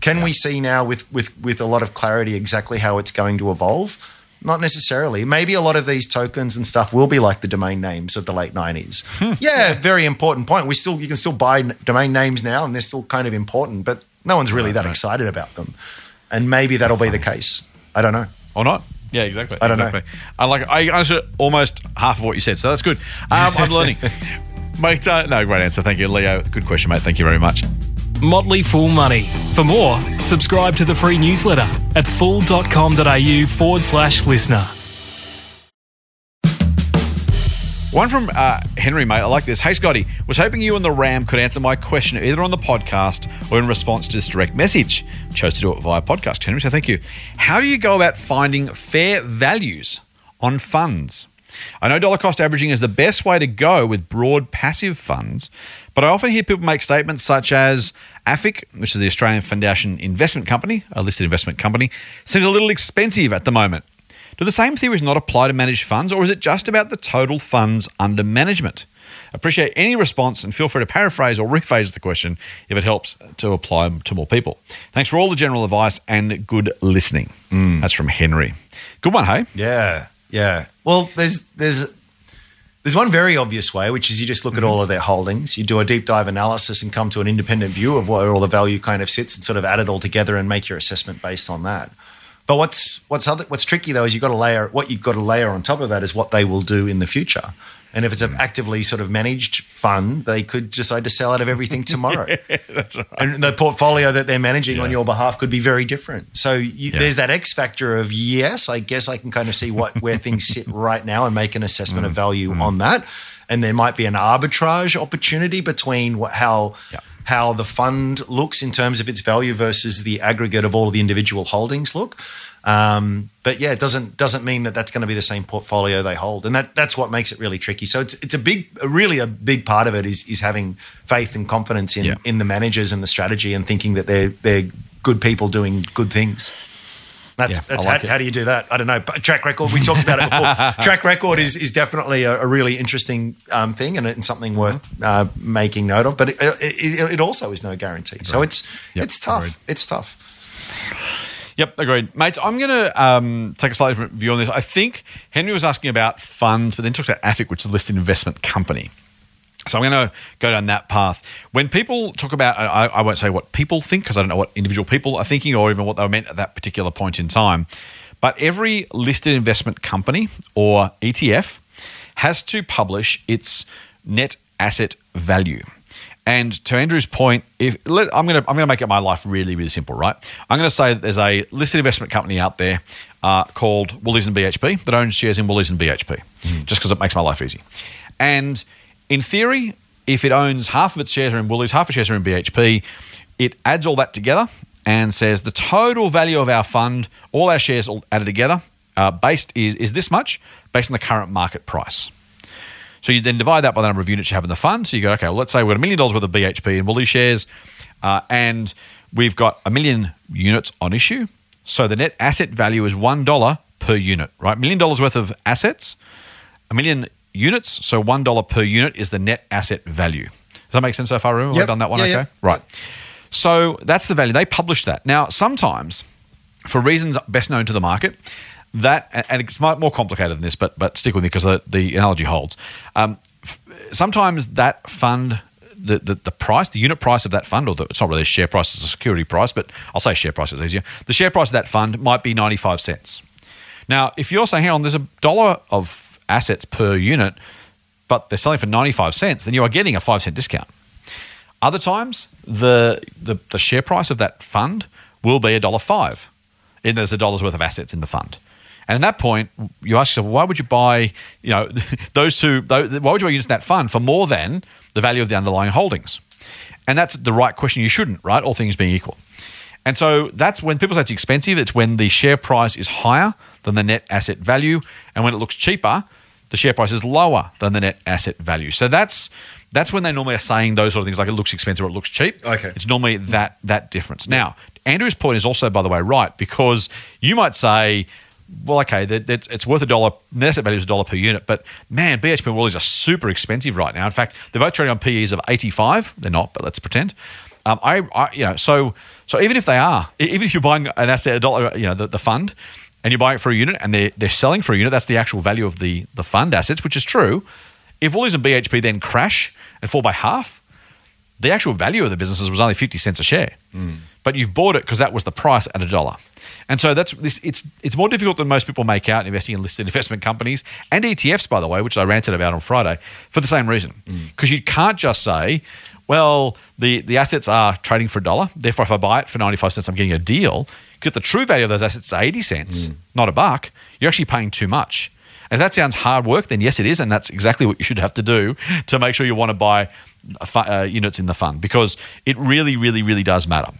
Can we see now with with with a lot of clarity exactly how it's going to evolve? Not necessarily. Maybe a lot of these tokens and stuff will be like the domain names of the late nineties. Hmm. yeah, very important point. We still you can still buy domain names now, and they're still kind of important, but no one's really that right. excited about them. And maybe that'll be the case. I don't know. or not. Yeah, exactly. I don't know. exactly. I like. I answered almost half of what you said, so that's good. Um, I'm learning, mate. Uh, no, great answer. Thank you, Leo. Good question, mate. Thank you very much. Motley Fool Money. For more, subscribe to the free newsletter at fool.com.au forward slash listener. One from uh, Henry, mate. I like this. Hey, Scotty. Was hoping you and the Ram could answer my question either on the podcast or in response to this direct message. Chose to do it via podcast, Henry, so thank you. How do you go about finding fair values on funds? I know dollar cost averaging is the best way to go with broad passive funds, but I often hear people make statements such as AFIC, which is the Australian Foundation Investment Company, a listed investment company, seems a little expensive at the moment. Do the same theories not apply to managed funds, or is it just about the total funds under management? Appreciate any response and feel free to paraphrase or rephrase the question if it helps to apply to more people. Thanks for all the general advice and good listening. Mm. That's from Henry. Good one, hey? Yeah, yeah. Well, there's there's There's one very obvious way, which is you just look at all of their holdings, you do a deep dive analysis and come to an independent view of where all the value kind of sits and sort of add it all together and make your assessment based on that. But what's what's other, what's tricky though is you've got to layer what you've got to layer on top of that is what they will do in the future. And if it's an actively sort of managed fund, they could decide to sell out of everything tomorrow. That's right. and the portfolio that they're managing on your behalf could be very different. So you, Yeah. there's that X factor of yes, I guess I can kind of see what where things sit right now and make an assessment Mm. of value on that. And there might be an arbitrage opportunity between what, how Yeah. How the fund looks in terms of its value versus the aggregate of all of the individual holdings look. Um, but yeah, it doesn't doesn't mean that that's going to be the same portfolio they hold, and that that's what makes it really tricky. So it's it's a big, really a big part of it is is having faith and confidence in Yeah. in the managers and the strategy, and thinking that they're they're good people doing good things. That's, Yeah, that's like how, how do you do that? I don't know. But track record. We talked about it before. track record is is definitely a, a really interesting um, thing and, and something worth Mm-hmm. uh, making note of. But it, it, it also is no guarantee. So it's Yep, it's tough. agreed. It's tough. Yep, agreed. Mates, I'm going to um, take a slightly different view on this. I think Henry was asking about funds, but then talked about AFIC, which is a listed investment company. So I'm going to go down that path. When people talk about, I, I won't say what people think because I don't know what individual people are thinking or even what they were meant at that particular point in time. But every listed investment company or ETF has to publish its net asset value. And to Andrew's point, if let, I'm going to I'm going to make it my life really really simple, right? I'm going to say that there's a listed investment company out there uh, called Woolies and BHP that owns shares in Woolies and BHP, just because it makes my life easy. And in theory, if it owns half of its shares are in Woolies, half of its shares are in BHP, it adds all that together and says the total value of our fund, all our shares all added together, uh, based is, is this much based on the current market price. So you then divide that by the number of units you have in the fund. So you go, okay, well, let's say we've got a million dollars worth of BHP and Woolies shares, uh, and we've got a million units on issue. So the net asset value is one dollar per unit, right? Million dollars worth of assets, a million units. So one dollar per unit is the net asset value. Does that make sense so far? Remember, Yep. I've done that one. Yeah, okay, right. So that's the value. They publish that now. Sometimes for reasons best known to the market. That and it's more complicated than this, but but stick with me because the, the analogy holds. Um, f- sometimes that fund, the, the the price, the unit price of that fund, or the, it's not really a share price, it's a security price, but I'll say share price is easier. The share price of that fund might be ninety five cents. Now, if you're saying, hang on, there's a dollar of assets per unit, but they're selling for ninety five cents, then you are getting a five cent discount. Other times, the, the the share price of that fund will be a dollar five, and there's a dollar's worth of assets in the fund. And at that point, you ask yourself, why would you buy, you know, those two? Why would you in that fund for more than the value of the underlying holdings? And that's the right question. You shouldn't, right? All things being equal. And so that's when people say it's expensive. It's when the share price is higher than the net asset value, and when it looks cheaper, the share price is lower than the net asset value. So that's that's when they normally are saying those sort of things like it looks expensive or it looks cheap. Okay. It's normally that that difference. Now, Andrew's point is also, by the way, right because you might say, well, okay, it's worth a dollar. Net asset value is a dollar per unit, but man, BHP and Woolies are super expensive right now. In fact, they're both trading on PEs of eighty-five. They're not, but let's pretend. Um, I, I, you know, so so even if they are, even if you're buying an asset a dollar, you know, the, the fund, and you buy it for a unit, and they're they're selling for a unit, that's the actual value of the the fund assets, which is true. If Woolies and BHP then crash and fall by half, the actual value of the businesses was only 50 cents a share. Hmm. But you've bought it because that was the price at a dollar. And so that's this it's it's more difficult than most people make out investing in listed investment companies and ETFs, by the way, which I ranted about on Friday, for the same reason. Hmm. Because you can't just say, well, the, the assets are trading for a dollar. Therefore, if I buy it for 95 cents, I'm getting a deal. Because the true value of those assets is 80 cents, not a buck, you're actually paying too much. And if that sounds hard work, then yes, it is. And that's exactly what you should have to do to make sure you want to buy uh, units in the fund because it really, really, really does matter.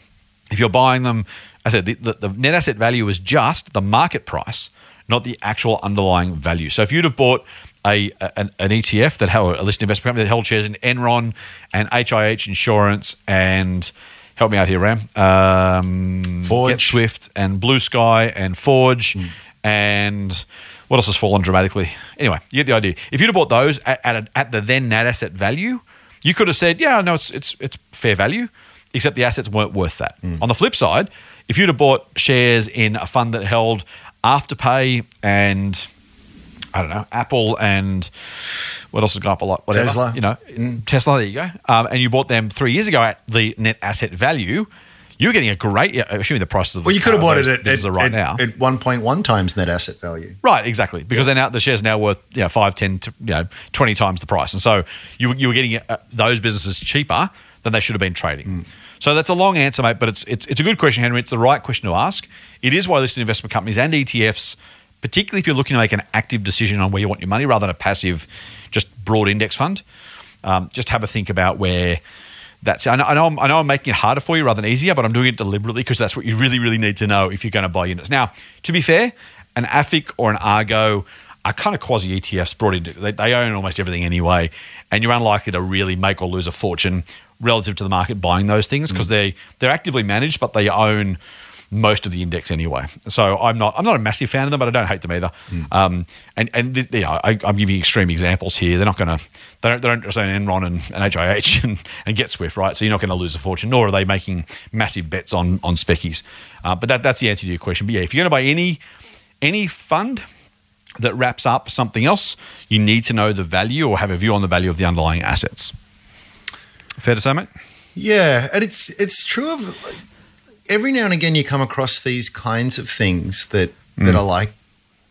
If you're buying them, I said the, the, the net asset value is just the market price, not the actual underlying value. So if you'd have bought a, an, an ETF that held a listed investment company that held shares in Enron and HIH Insurance and help me out here, Ram, um, Forge. GetSwift and Blue Sky and Forge and what else has fallen dramatically? Anyway, you get the idea. If you'd have bought those at, at, a, at the then net asset value, you could have said, yeah, no, it's, it's, it's fair value, except the assets weren't worth that. On the flip side, if you'd have bought shares in a fund that held Afterpay and I don't know, Apple and what else has gone up a lot? Whatever, Tesla. You know, Tesla, there you go. Um, and you bought them three years ago at the net asset value. You're getting a great, yeah, assuming the prices of Well, you could have bought it at, at, right at, now. at 1.1 times net asset value. Right, exactly. Because they're now the shares now worth you know, 5, 10, to, you know, 20 times the price. And so you, you were getting uh, those businesses cheaper than they should have been trading. So that's a long answer, mate, but it's, it's, it's a good question, Henry. It's the right question to ask. It is why listed investment companies and ETFs, particularly if you're looking to make an active decision on where you want your money rather than a passive, just broad index fund, um, just have a think about where that's. I know, I know, I'm, I know I'm making it harder for you rather than easier, but I'm doing it deliberately because that's what you really, really need to know if you're going to buy units. Now, to be fair, an AFIC or an Argo are kind of quasi ETFs brought into. They, they own almost everything anyway, and you're unlikely to really make or lose a fortune relative to the market buying those things because they they're actively managed, but they own most of the index anyway. So I'm not I'm not a massive fan of them, but I don't hate them either. Um, and and th- you know, I, I'm giving extreme examples here. They're not going to they don't, they don't just own Enron and, and HIH and, and GetSwift right. So you're not going to lose a fortune, nor are they making massive bets on on speckies. Uh, but that that's the answer to your question. But yeah, if you're going to buy any any fund that wraps up something else, you need to know the value or have a view on the value of the underlying assets. Fair to say, mate? Yeah, and it's it's true of every now and again you come across these kinds of things that that mm. are like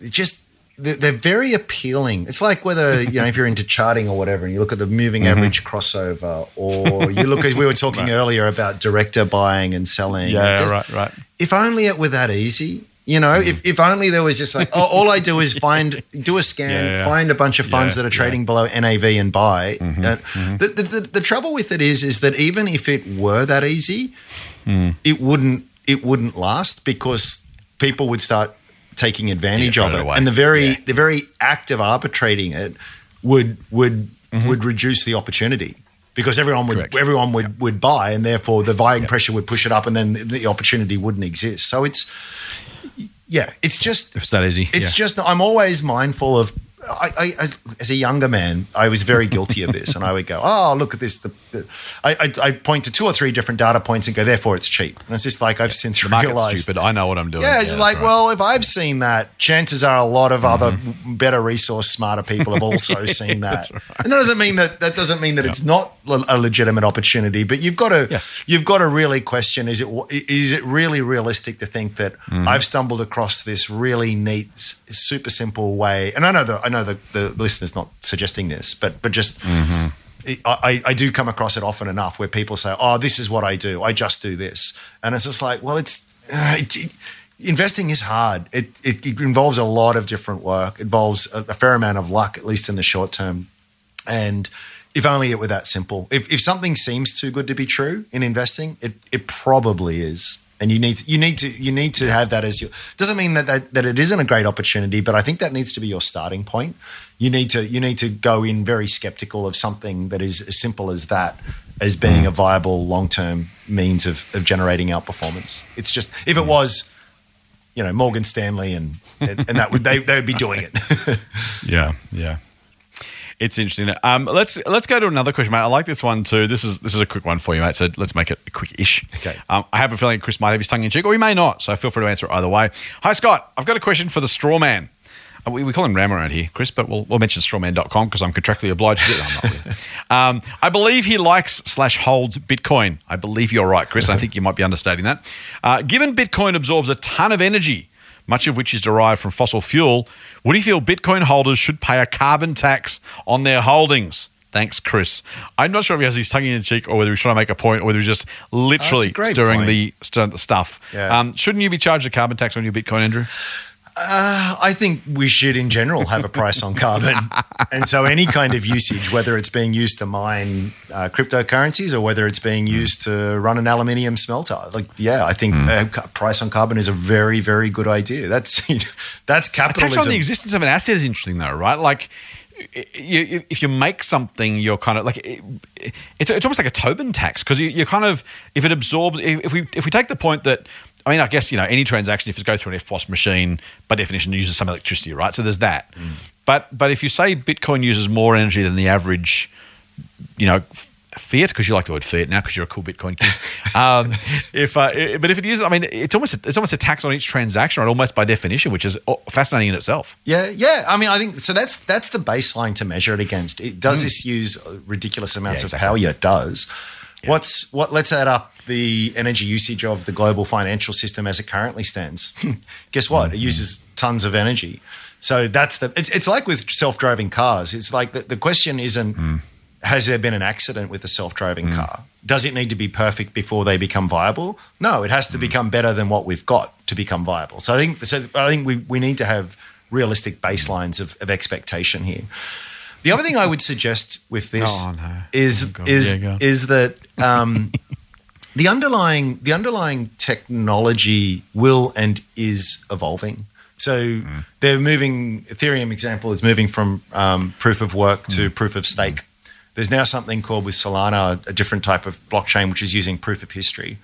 just they're very appealing. It's like whether you know if you're into charting or whatever, and you look at the moving mm-hmm. average crossover, or you look as we were talking earlier about director buying and selling. and just- right, right. If only it were that easy. You know, if, mm. if only there was just like, oh, all I do is find, do a scan, Yeah, yeah. find a bunch of funds Yeah, that are trading below NAV and buy. Mm-hmm, And The, the, the, the trouble with it is, is that even if it were that easy, Mm. it wouldn't, it wouldn't last because people would start taking advantage Yeah, of it, and the very, Yeah. the very act of arbitrating it would would Mm-hmm. would reduce the opportunity. Because everyone would Correct. everyone would, would buy, and therefore the buying pressure would push it up, and then the, the opportunity wouldn't exist. So it's yeah, it's just it's that easy. it's yeah. just I'm always mindful of. I, I, as, as a younger man, I was very guilty of this, and I would go, "Oh, look at this!" The, the, I, I, I point to two or three different data points and go, "Therefore, it's cheap." And it's just like I've since realized. stupid. I know what I'm doing. Yeah, it's that's like, right. well, if I've seen that, chances are a lot of other Mm-hmm. better resource, smarter people have also seen that. And that doesn't mean that that doesn't mean that it's not a legitimate opportunity. But you've got to Yes. you've got to really question: is it is it really realistic to think that Mm-hmm. I've stumbled across this really neat, super simple way? And I know the I know the, the listener's not suggesting this, but but just. Mm-hmm. I, I do come across it often enough where people say, "Oh, this is what I do. I just do this," and it's just like, well, it's uh, it, investing is hard. It, it it involves a lot of different work. It involves a, a fair amount of luck, at least in the short term. And if only it were that simple. If if something seems too good to be true in investing, it it probably is. And you need to, you need to you need to have that as your doesn't mean that, that that it isn't a great opportunity, but I think that needs to be your starting point. You need to you need to go in very skeptical of something that is as simple as that as being a viable long term means of, of generating outperformance. It's just if it was, you know, Morgan Stanley and and, and that would they they would be doing it. Yeah, yeah. It's interesting. Um, let's let's go to another question, mate. I like this one too. This is this is a quick one for you, mate. So let's make it quick-ish. Okay. Um, I have a feeling Chris might have his tongue in cheek, or he may not. So feel free to answer it either way. Hi, Scott. I've got a question for the straw man. Uh, We, we call him Ram around here, Chris, but we'll, we'll mention strawman.com because I'm contractually obliged to do that. I'm not really. um, I believe he likes slash holds Bitcoin. I believe you're right, Chris. I think you might be understating that. Uh, given Bitcoin absorbs a ton of energy, much of which is derived from fossil fuel, would he feel Bitcoin holders should pay a carbon tax on their holdings? Thanks, Chris. I'm not sure if he has his tongue in his cheek or whether he's trying to make a point or whether he's just literally great stirring the stirring the stuff. Yeah. Um, shouldn't you be charged a carbon tax on your Bitcoin, Andrew? Uh, I think we should, in general, have a price on carbon. and so, any kind of usage, whether it's being used to mine uh, cryptocurrencies or whether it's being mm. used to run an aluminium smelter, like, yeah, I think mm. a price on carbon is a very, very good idea. That's that's A tax on the existence of an asset is interesting, though, right? Like, you, if you make something, you're kind of like it, it's it's almost like a Tobin tax because you, you're kind of if it absorbs if we if we take the point that I mean I guess you know any transaction if it goes through an EFTPOS machine by definition uses some electricity, right? So there's that. But but if you say Bitcoin uses more energy than the average, you know, fiat because you like the word fiat now because you're a cool Bitcoin kid. Um, if uh, but if it is, I mean, it's almost it's almost a tax on each transaction, right? Almost by definition, which is uh, fascinating in itself. Yeah, yeah. I mean, I think so. That's that's the baseline to measure it against. It, does this use ridiculous amounts. Yeah, of exactly. power? Yeah, it does. What's what? Let's add up the energy usage of the global financial system as it currently stands. Guess what? Hmm. It uses tons of energy. So that's the. It's, it's like with self-driving cars. It's like the, the question isn't Hmm. has there been an accident with a self-driving car? Does it need to be perfect before they become viable? No, it has to become better than what we've got to become viable. So I think so I think we, we need to have realistic baselines of, of expectation here. The other thing I would suggest with this Oh, no. is Oh, is Yeah, is that um, the underlying the underlying technology will and is evolving. So they're moving. Ethereum example is moving from um, proof of work to proof of stake. There's now something called with Solana a different type of blockchain which is using proof of history,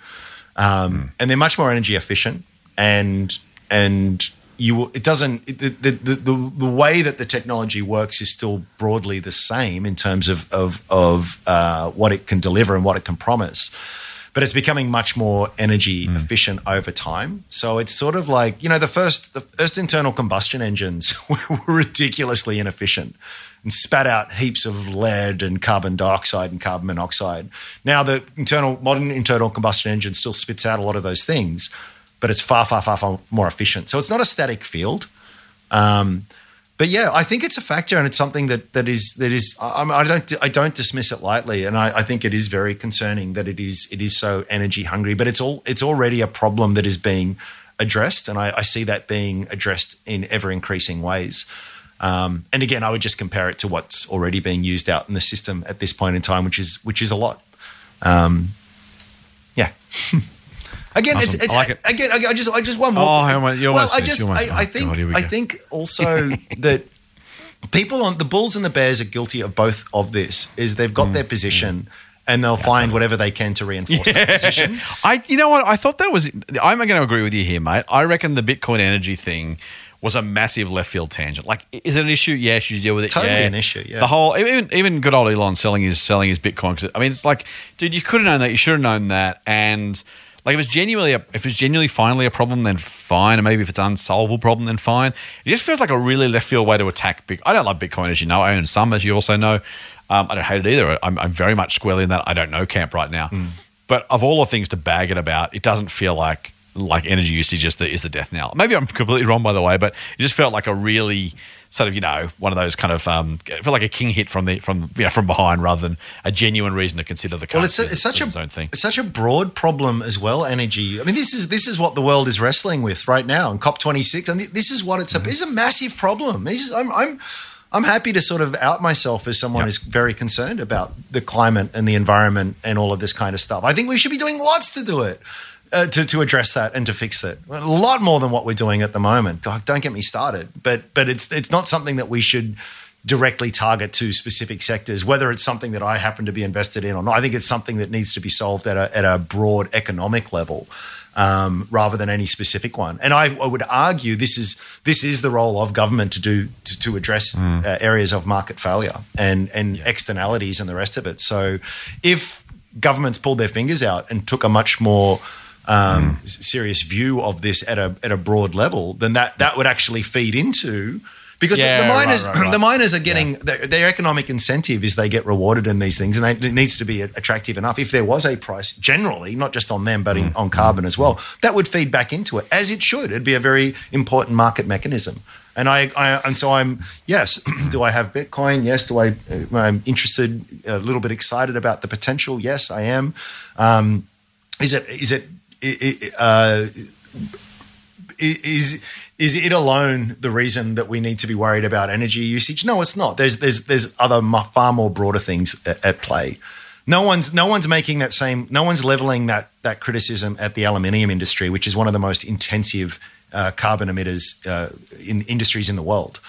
um, and they're much more energy efficient and and you will, it doesn't it, the, the, the, the, the way that the technology works is still broadly the same in terms of of, of uh, what it can deliver and what it can promise but it's becoming much more energy efficient over time. So it's sort of like you know the first the first internal combustion engines were ridiculously inefficient and spat out heaps of lead and carbon dioxide and carbon monoxide. Now the internal modern internal combustion engine still spits out a lot of those things, but it's far far far far more efficient. So it's not a static field. Um, but yeah, I think it's a factor, and it's something that that is that is. I, I don't I don't dismiss it lightly, and I, I think it is very concerning that it is it is so energy hungry. But it's all it's already a problem that is being addressed, and I, I see that being addressed in ever increasing ways. Um, and again, I would just compare it to what's already being used out in the system at this point in time, which is which is a lot. Um, yeah. Again, it's, Awesome. it's I like it. again. I just, I just one more. Oh, on, you're well, I just, I, I think, God, I think also that people on the Bulls and the Bears are guilty of both of this. Is they've Mm, got their position and they'll find whatever they can to reinforce that position. I, you know what? I thought that was. I'm going to agree with you here, mate. I reckon the Bitcoin energy thing was a massive left field tangent. Like, is it an issue? Yeah, should you deal with it? Totally yeah. an issue, yeah. The whole even even good old Elon selling his selling his Bitcoin. I mean, it's like, dude, you could have known that. You should have known that. And like, if it's genuinely a, if it's genuinely finally a problem, then fine. And maybe if it's an unsolvable problem, then fine. It just feels like a really left field way to attack. Big. I don't love Bitcoin, as you know. I own some, as you also know. Um, I don't hate it either. I'm, I'm very much squarely in that I don't know camp right now. But of all the things to bag it about, it doesn't feel like like energy usage is the is the death knell. Maybe I'm completely wrong, by the way, but it just felt like a really sort of you know one of those kind of um, felt like a king hit from the from you know from behind rather than a genuine reason to consider the. Well, it's, currency it's such a thing. it's such a broad problem as well. Energy. I mean, this is this is what the world is wrestling with right now in COP twenty six, and this is what it's Mm-hmm. a. It's a massive problem. Is, I'm, I'm I'm happy to sort of out myself as someone Yep. who's very concerned about the climate and the environment and all of this kind of stuff. I think we should be doing lots to do it. Uh, to, to address that and to fix it, a lot more than what we're doing at the moment. God, don't get me started. But but it's it's not something that we should directly target to specific sectors, whether it's something that I happen to be invested in or not. I think it's something that needs to be solved at a, at a broad economic level. Um, rather than any specific one, and I, I would argue this is this is the role of government to do to, to address uh, areas of market failure and and externalities and the rest of it. So, if governments pulled their fingers out and took a much more um, s- serious view of this at a at a broad level, then that that would actually feed into because the- Yeah, the, right, miners right, right. the miners are getting their, their economic incentive is they get rewarded in these things, and they, it needs to be attractive enough. If there was a price, generally, not just on them, but in, Mm. on carbon as well, that would feed back into it as it should. It'd be a very important market mechanism. And I, I and so I'm yes. do I have Bitcoin? Yes. Do I? uh, I'm interested, a little bit excited about the potential. Yes, I am. Um, is it? Is it? Uh, is is it alone the reason that we need to be worried about energy usage? No, it's not. There's there's there's other far more broader things at, at play. No one's no one's making that same. No one's leveling that that criticism at the aluminium industry, which is one of the most intensive uh, carbon emitters uh, in industries in the world.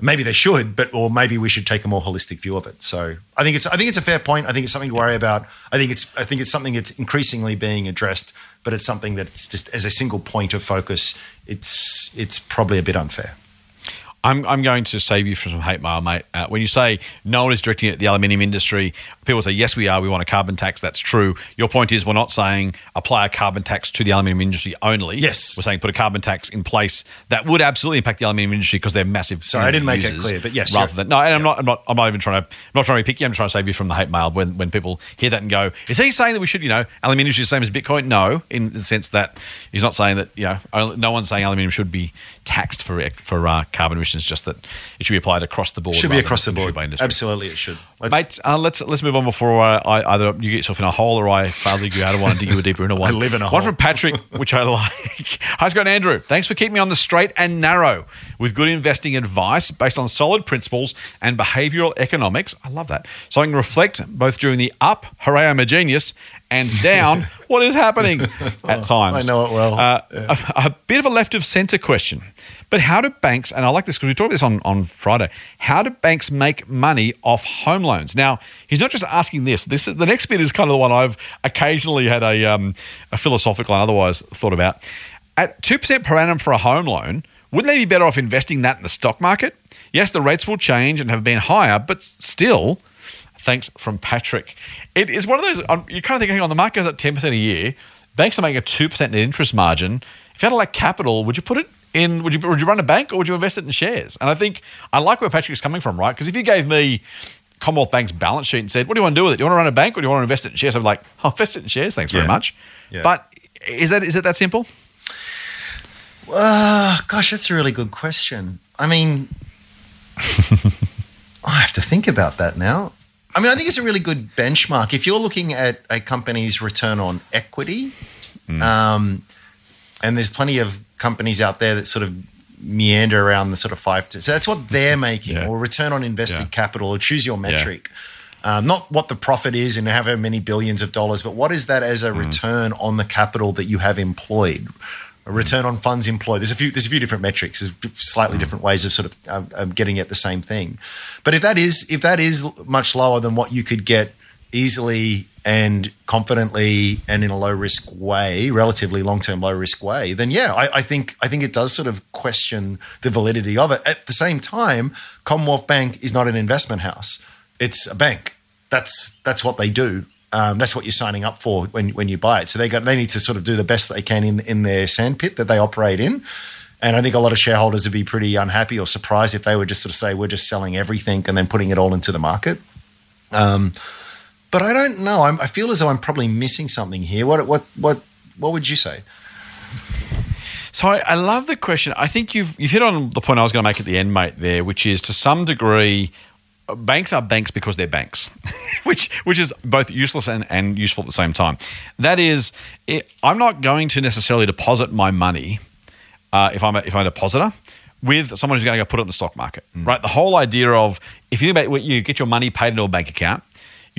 Maybe they should, but or maybe we should take a more holistic view of it. So I think it's I think it's a fair point. I think it's something to worry about. I think it's I think it's something that's increasingly being addressed, but it's something that's just as a single point of focus. It's it's probably a bit unfair. I'm, I'm going to save you from some hate mail, mate. Uh, when you say no one is directing at the aluminium industry, people say, yes, we are. We want a carbon tax. That's true. Your point is, we're not saying apply a carbon tax to the aluminium industry only. Yes. We're saying put a carbon tax in place that would absolutely impact the aluminium industry because they're massive. Sorry, I didn't make it clear, but yes, Rather than, no, and I'm, not, I'm, not, I'm not even trying to, I'm not trying to be picky. I'm trying to save you from the hate mail when, when people hear that and go, is he saying that we should, you know, aluminium industry is the same as Bitcoin? No, in the sense that he's not saying that, you know, only- no one's saying aluminium should be taxed for for uh, carbon emissions, just that it should be applied across the board. Should be across the board. by industry. Absolutely, it should. Let's- Mate, uh, let's let's move on before uh, I either you get yourself in a hole or I fail to dig you out of one and dig you a deeper into one. I live in a one hole. from Patrick, which I like. Hi, Scott and Andrew. Thanks for keeping me on the straight and narrow with good investing advice based on solid principles and behavioural economics. I love that. So I can reflect both during the up, hooray, I'm a genius, and down, what is happening at times. I know it well. Uh, a, a bit of a left of centre question. But how do banks, and I like this because we talked about this on, on Friday, how do banks make money off home loans? Now, he's not just asking this. This The next bit is kind of the one I've occasionally had a, um, a philosophical and otherwise thought about. At 2% per annum for a home loan, wouldn't they be better off investing that in the stock market? Yes, the rates will change and have been higher, but still, thanks from Patrick. It is one of those, um, you kind of think, hang on, the market goes up 10% a year. Banks are making a 2% net interest margin. If you had a like capital, would you put it in, would you, would you run a bank or would you invest it in shares? And I think I like where Patrick's coming from, right? Because if you gave me Commonwealth Bank's balance sheet and said, what do you want to do with it? Do you want to run a bank or do you want to invest it in shares? I'd be like, I'll invest it in shares. Thanks very much. Yeah. But is that is it that simple? Uh, gosh, that's a really good question. I mean, I have to think about that now. I mean, I think it's a really good benchmark. If you're looking at a company's return on equity, um, and there's plenty of companies out there that sort of meander around the sort of five to so that's what they're making, Yeah. or return on invested Yeah. capital, or choose your metric. Um, not what the profit is and however many billions of dollars, but what is that as a return on the capital that you have employed? A return on funds employed. There's a few. There's a few different metrics. There's slightly different ways of sort of uh, of getting at the same thing. But if that is if that is much lower than what you could get easily and confidently and in a low risk way, relatively long term low risk way, then yeah, I, I think I think it does sort of question the validity of it. At the same time, Commonwealth Bank is not an investment house; it's a bank. That's that's what they do. Um, that's what you're signing up for when when you buy it. So they got they need to sort of do the best they can in in their sandpit that they operate in. And I think a lot of shareholders would be pretty unhappy or surprised if they would just sort of say we're just selling everything and then putting it all into the market. Um, but I don't know. I'm, I feel as though I'm probably missing something here. What what what what would you say? So I, I love the question. I think you've you've hit on the point I was going to make at the end, mate. There, which is to some degree, banks are banks because they're banks, which which is both useless and, and useful at the same time. That is, it, I'm not going to necessarily deposit my money uh, if I'm a, if I'm a depositor with someone who's going to go put it in the stock market, right? The whole idea of if you you get your money paid into a bank account,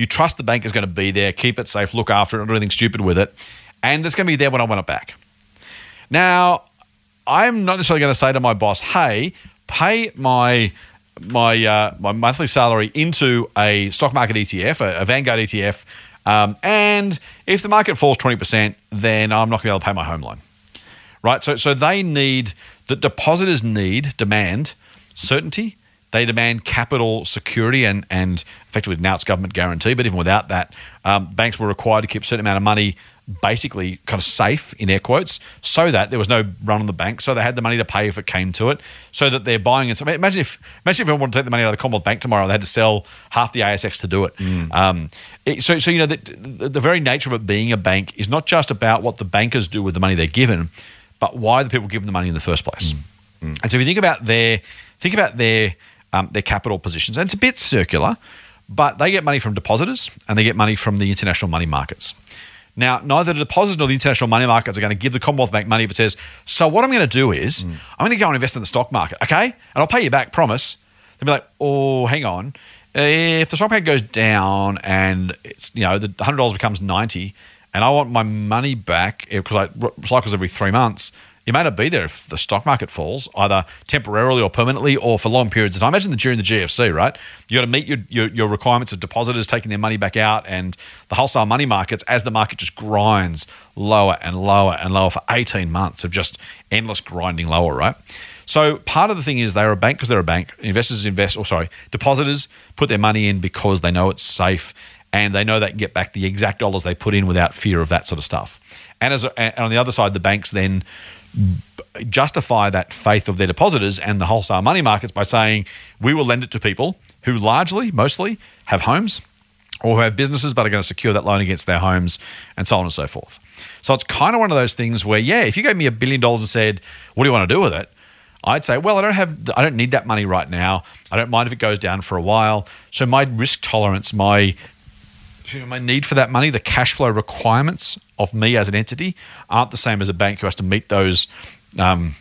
you trust the bank is going to be there, keep it safe, look after it, not do anything stupid with it, and it's going to be there when I want it back. Now, I'm not necessarily going to say to my boss, "Hey, pay my my uh, my monthly salary into a stock market ETF, a, a Vanguard ETF, um, and if the market falls twenty percent, then I'm not going to be able to pay my home loan." Right. So so they need the depositors need demand certainty. They demand capital security and and effectively now it's government guarantee. But even without that, um, banks were required to keep a certain amount of money basically kind of safe in air quotes so that there was no run on the bank so they had the money to pay if it came to it so that they're buying it. So imagine if imagine if everyone wanted to take the money out of the Commonwealth Bank tomorrow they had to sell half the ASX to do it. Um, it- so, so you know the, the, the very nature of it being a bank is not just about what the bankers do with the money they're given but why the people give them the money in the first place. And so if you think about their think about their um, their capital positions, and it's a bit circular, but they get money from depositors and they get money from the international money markets. Now, neither the depositors nor the international money markets are going to give the Commonwealth Bank money if it says, "So what I'm going to do is I'm going to go and invest in the stock market, okay, and I'll pay you back, promise." They'll be like, "Oh, hang on." If the stock market goes down and it's you know the hundred dollars becomes ninety, and I want my money back because I cycles every three months, you may not be there if the stock market falls, either temporarily or permanently or for long periods of time. Imagine that during the GFC, right? You got to meet your, your, your requirements of depositors taking their money back out and the wholesale money markets as the market just grinds lower and lower and lower for 18 months of just endless grinding lower, right? So part of the thing is they're a bank because they're a bank. Investors invest, or sorry, depositors put their money in because they know it's safe and they know they can get back the exact dollars they put in without fear of that sort of stuff. And as and on the other side, the banks then justify that faith of their depositors and the wholesale money markets by saying we will lend it to people who largely, mostly, have homes or who have businesses but are going to secure that loan against their homes and so on and so forth. So it's kind of one of those things where, yeah, if you gave me a billion dollars and said, "What do you want to do with it?" I'd say, well, I don't have, I don't need that money right now. I don't mind if it goes down for a while. So my risk tolerance, my my need for that money, the cash flow requirements of me as an entity aren't the same as a bank who has to meet those. Um,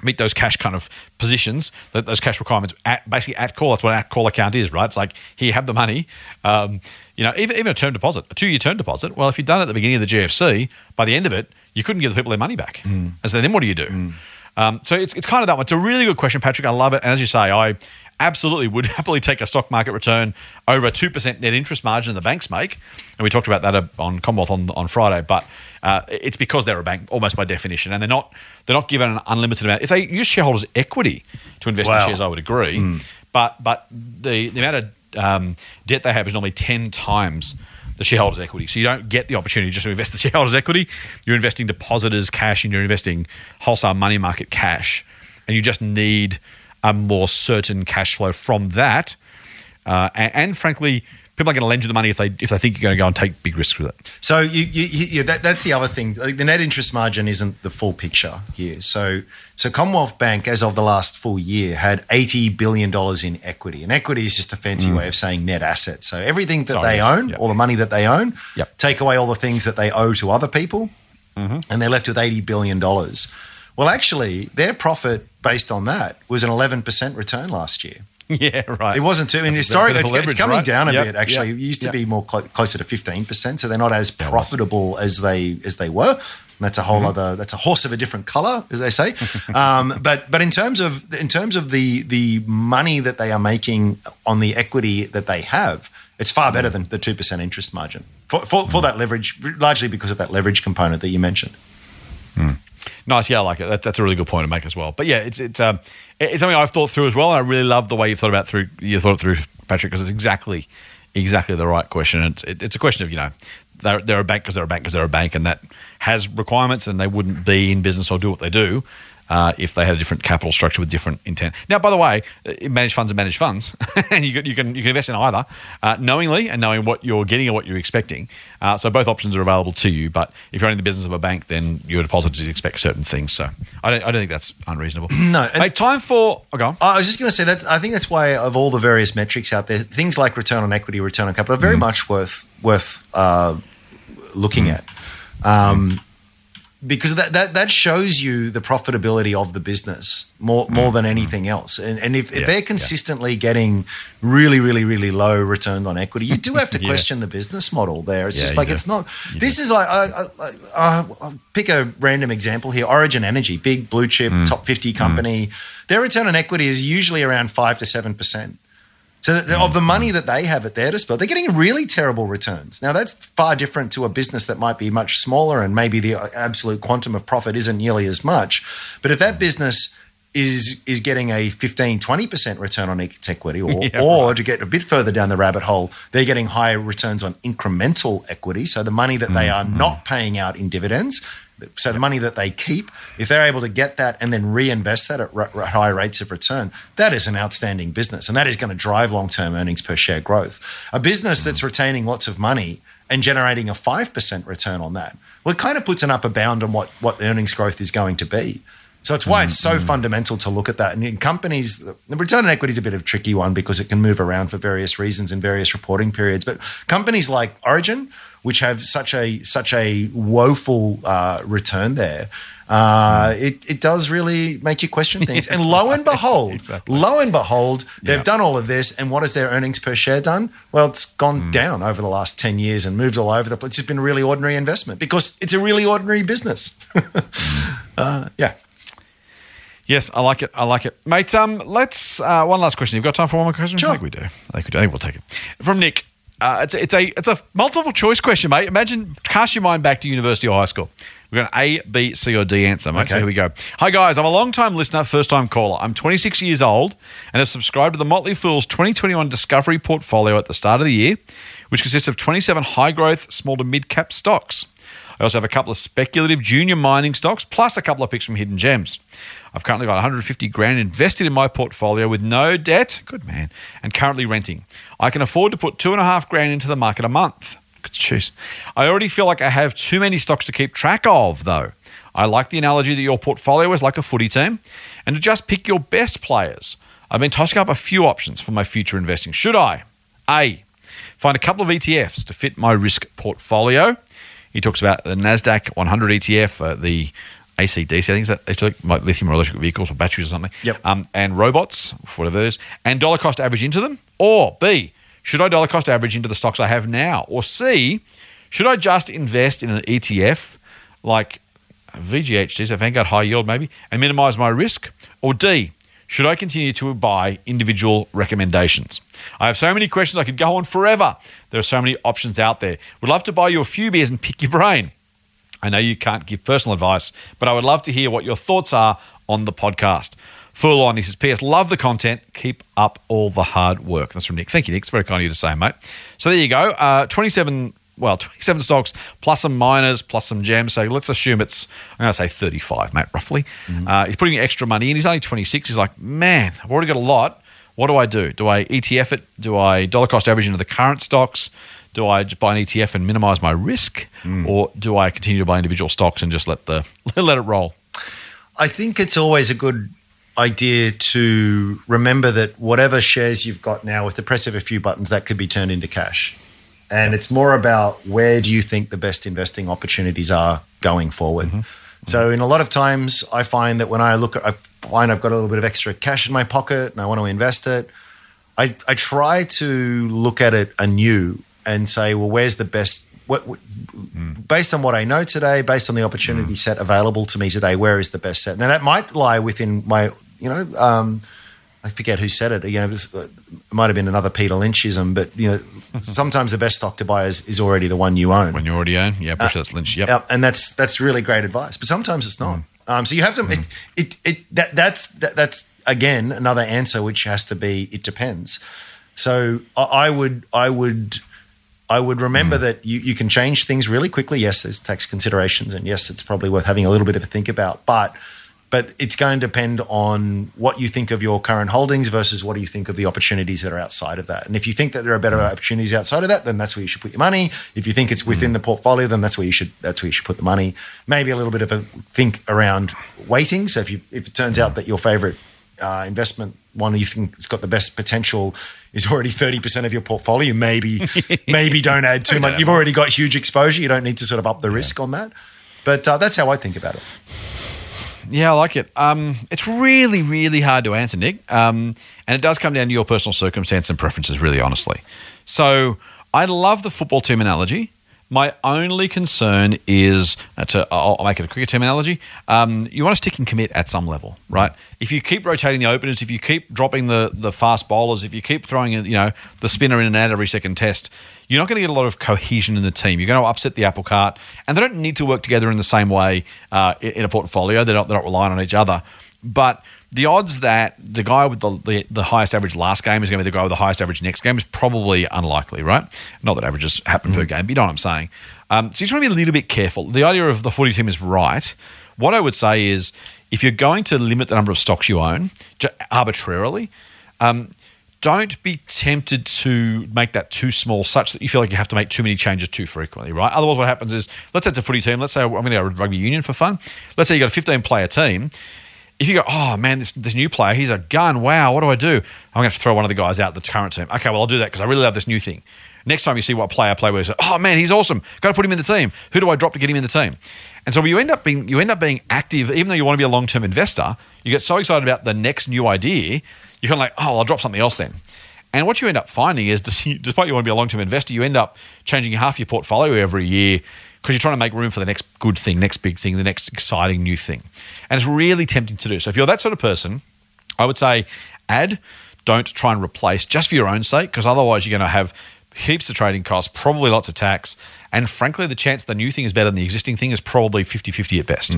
meet those cash kind of positions, that those cash requirements at basically at call. That's what an at call account is, right? It's like here you have the money. Um, you know, even, even a term deposit, a two year term deposit. Well, if you'd done it at the beginning of the GFC, by the end of it, you couldn't give the people their money back. And so then what do you do? Um, so it's, it's kind of that one. It's a really good question, Patrick. I love it. And as you say, I absolutely would happily take a stock market return over a 2% net interest margin that the banks make. And we talked about that uh, on Commonwealth on, on Friday. But uh, it's because they're a bank almost by definition. And they're not, they're not given an unlimited amount. If they use shareholders' equity to invest Wow. in shares, I would agree. But, but the, the amount of um, debt they have is normally 10 times the shareholders' equity. So you don't get the opportunity just to invest the shareholders' equity. You're investing depositors' cash and you're investing wholesale money market cash. And you just need a more certain cash flow from that. Uh, and, and frankly, people are going to lend you the money if they if they think you're going to go and take big risks with it. So you, you, you yeah, that, that's the other thing. Like, The net interest margin isn't the full picture here. So so Commonwealth Bank, as of the last full year, had eighty billion dollars in equity, and equity is just a fancy way of saying net assets. So everything that Mm. Sorry, they yes. own, Yep. all the money that they own, Yep. take away all the things that they owe to other people, Mm-hmm. and they're left with eighty billion dollars. Well, actually, their profit based on that was an eleven percent return last year. yeah, right. It wasn't too. I mean, historically, it's, it's coming right? down a Yep, bit. Actually, yep, it used to yep. be more clo- closer to fifteen percent, so they're not as profitable as they as they were. And that's a Mm-hmm. whole other. That's a horse of a different color, as they say. um, but but in terms of in terms of the the money that they are making on the equity that they have, it's far Mm. better than the two percent interest margin for, for for that leverage, largely because of that leverage component that you mentioned. Nice, yeah, I like it. That, that's a really good point to make as well. But yeah, it's it's um, it's something I've thought through as well, and I really love the way you've thought about through you thought it through, Patrick, because it's exactly exactly the right question. It's it, it's a question of you know they're they're a bank because they're a bank because they're a bank, and that has requirements, and they wouldn't be in business or do what they do. Uh, if they had a different capital structure with different intent. Now, by the way, uh, managed funds are managed funds, and you can, you can you can invest in either uh, knowingly and knowing what you're getting or what you're expecting. Uh, so both options are available to you. But if you're in the business of a bank, then your depositors expect certain things. So I don't, I don't think that's unreasonable. No, and- Mate, time for. Oh, go on. I was just going to say that I think that's why of all the various metrics out there, things like return on equity, return on capital, are very much worth worth uh, looking at, um, because that, that that shows you the profitability of the business more more than anything else. And, and if, if they're yeah. consistently getting really really really low return on equity, you do have to Yeah. question the business model there. It's Yeah, just like it's not. This is like I, I, I, I'll pick a random example here. Origin Energy, big blue chip, Mm. top fifty company. Their return on equity is usually around five to seven percent. So that- of the money that they have at their disposal, they're getting really terrible returns. Now that's far different to a business that might be much smaller and maybe the uh, absolute quantum of profit isn't nearly as much. But if that business is is getting a 15 20% return on its equity or Yeah, or to get a bit further down the rabbit hole they're getting higher returns on incremental equity so the money that they mm, are mm. not paying out in dividends so the money that they keep if they're able to get that and then reinvest that at r- r- high rates of return that is an outstanding business and that is going to drive long-term earnings per share growth a business that's retaining lots of money and generating a 5% return on that well it kind of puts an upper bound on what what earnings growth is going to be so it's why it's so mm-hmm. fundamental to look at that. And in companies, the return on equity is a bit of a tricky one because it can move around for various reasons in various reporting periods. But companies like Origin, which have such a such a woeful uh, return there, uh, it, it does really make you question things. And lo and behold, Exactly. lo and behold, they've done all of this. And what has their earnings per share done? Well, it's gone down over the last 10 years and moved all over the place. It's been a really ordinary investment because it's a really ordinary business. uh, yeah. Yes, I like it. I like it, mate. Um, let's uh, one last question. You've got time for one more question? Sure. I think we do. I think we do. I think we'll take it from Nick. Uh, it's, it's a it's a multiple choice question, mate. Imagine cast your mind back to university or high school. We've got an A, B, C, or D answer, mate. So Okay. here we go. Hi guys, I'm a long time listener, first time caller. I'm 26 years old and have subscribed to the Motley Fool's 2021 Discovery portfolio at the start of the year, which consists of 27 high growth, small to mid cap stocks. I also have a couple of speculative junior mining stocks, plus a couple of picks from hidden gems. I've currently got 150 grand invested in my portfolio with no debt. Good man. And currently renting. I can afford to put two and a half grand into the market a month. Good choose. I already feel like I have too many stocks to keep track of, though. I like the analogy that your portfolio is like a footy team and to just pick your best players. I've been tossing up a few options for my future investing. Should I? A. Find a couple of ETFs to fit my risk portfolio. He talks about the NASDAQ 100 ETF, uh, the ACDC, I think that it's like like lithium or electric vehicles or batteries or something. Yep. Um, and robots, whatever that is, and dollar cost average into them. Or B, should I dollar cost average into the stocks I have now? Or C, should I just invest in an ETF like VGHD, so Vanguard High Yield maybe, and minimize my risk? Or D, should I continue to buy individual recommendations? I have so many questions I could go on forever. There are so many options out there. Would love to buy you a few beers and pick your brain. I know you can't give personal advice, but I would love to hear what your thoughts are on the podcast. Full on. He says, P.S. Love the content. Keep up all the hard work. That's from Nick. Thank you, Nick. It's very kind of you to say, mate. So there you go. Uh, 27, well, 27 stocks plus some miners plus some gems. So let's assume it's, I'm going to say 35, mate, roughly. Uh, he's putting extra money in. He's only 26. He's like, man, I've already got a lot. What do I do? Do I ETF it? Do I dollar cost average into the current stocks? Do I just buy an ETF and minimize my risk, or do I continue to buy individual stocks and just let the let it roll? I think it's always a good idea to remember that whatever shares you've got now, with the press of a few buttons, that could be turned into cash. And it's more about where do you think the best investing opportunities are going forward. Mm-hmm. So, in a lot of times, I find that when I look at, I find I've got a little bit of extra cash in my pocket and I want to invest it. I, I try to look at it anew and say, well, where's the best? What, what, mm. Based on what I know today, based on the opportunity mm. set available to me today, where is the best set? Now that might lie within my, you know, um, I forget who said it. You know, it, was, it might have been another Peter Lynchism, but you know, sometimes the best stock to buy is, is already the one you own. When you already own, yeah, sure that's Lynch. Yep. Yeah, and that's that's really great advice. But sometimes it's not. Um, so you have to. It, it, it that that's that, that's again another answer which has to be. It depends. So I, I would I would I would remember that you, you can change things really quickly. Yes, there's tax considerations, and yes, it's probably worth having a little bit of a think about. But but it's going to depend on what you think of your current holdings versus what do you think of the opportunities that are outside of that. And if you think that there are better opportunities outside of that, then that's where you should put your money. If you think it's within the portfolio, then that's where you should that's where you should put the money. Maybe a little bit of a think around weighting. So if you if it turns out that your favorite uh, investment one you think it's got the best potential is already 30% of your portfolio maybe maybe don't add too much you've already got huge exposure you don't need to sort of up the risk on that but uh, that's how i think about it Yeah, I like it. Um, it's really, really hard to answer, Nick. Um, and it does come down to your personal circumstance and preferences, really, honestly. So I love the football team analogy. My only concern is uh, to I'll make it a cricket team analogy. Um, you want to stick and commit at some level, right? If you keep rotating the openers, if you keep dropping the the fast bowlers, if you keep throwing you know the spinner in and out every second test, you're not going to get a lot of cohesion in the team. You're going to upset the apple cart, and they don't need to work together in the same way uh, in in a portfolio. They're not they're not relying on each other, but the odds that the guy with the, the, the highest average last game is going to be the guy with the highest average next game is probably unlikely, right? Not that averages happen per game, but you know what I'm saying. Um, so you just want to be a little bit careful. The idea of the footy team is right. What I would say is if you're going to limit the number of stocks you own arbitrarily, um, don't be tempted to make that too small such that you feel like you have to make too many changes too frequently, right? Otherwise, what happens is, let's say it's a footy team. Let's say I'm going to go rugby union for fun. Let's say you got a 15 player team. If you go, oh man, this, this new player, he's a gun. Wow, what do I do? I'm going to have to throw one of the guys out the current team. Okay, well, I'll do that because I really love this new thing. Next time you see what player play with, oh man, he's awesome. Got to put him in the team. Who do I drop to get him in the team? And so you end up being you end up being active, even though you want to be a long term investor. You get so excited about the next new idea, you're kind of like, oh, I'll drop something else then. And what you end up finding is, despite you want to be a long term investor, you end up changing half your portfolio every year because you're trying to make room for the next good thing, next big thing, the next exciting new thing. And it's really tempting to do. So if you're that sort of person, I would say add, don't try and replace just for your own sake, because otherwise you're going to have heaps of trading costs, probably lots of tax, and frankly, the chance the new thing is better than the existing thing is probably 50 50 at best,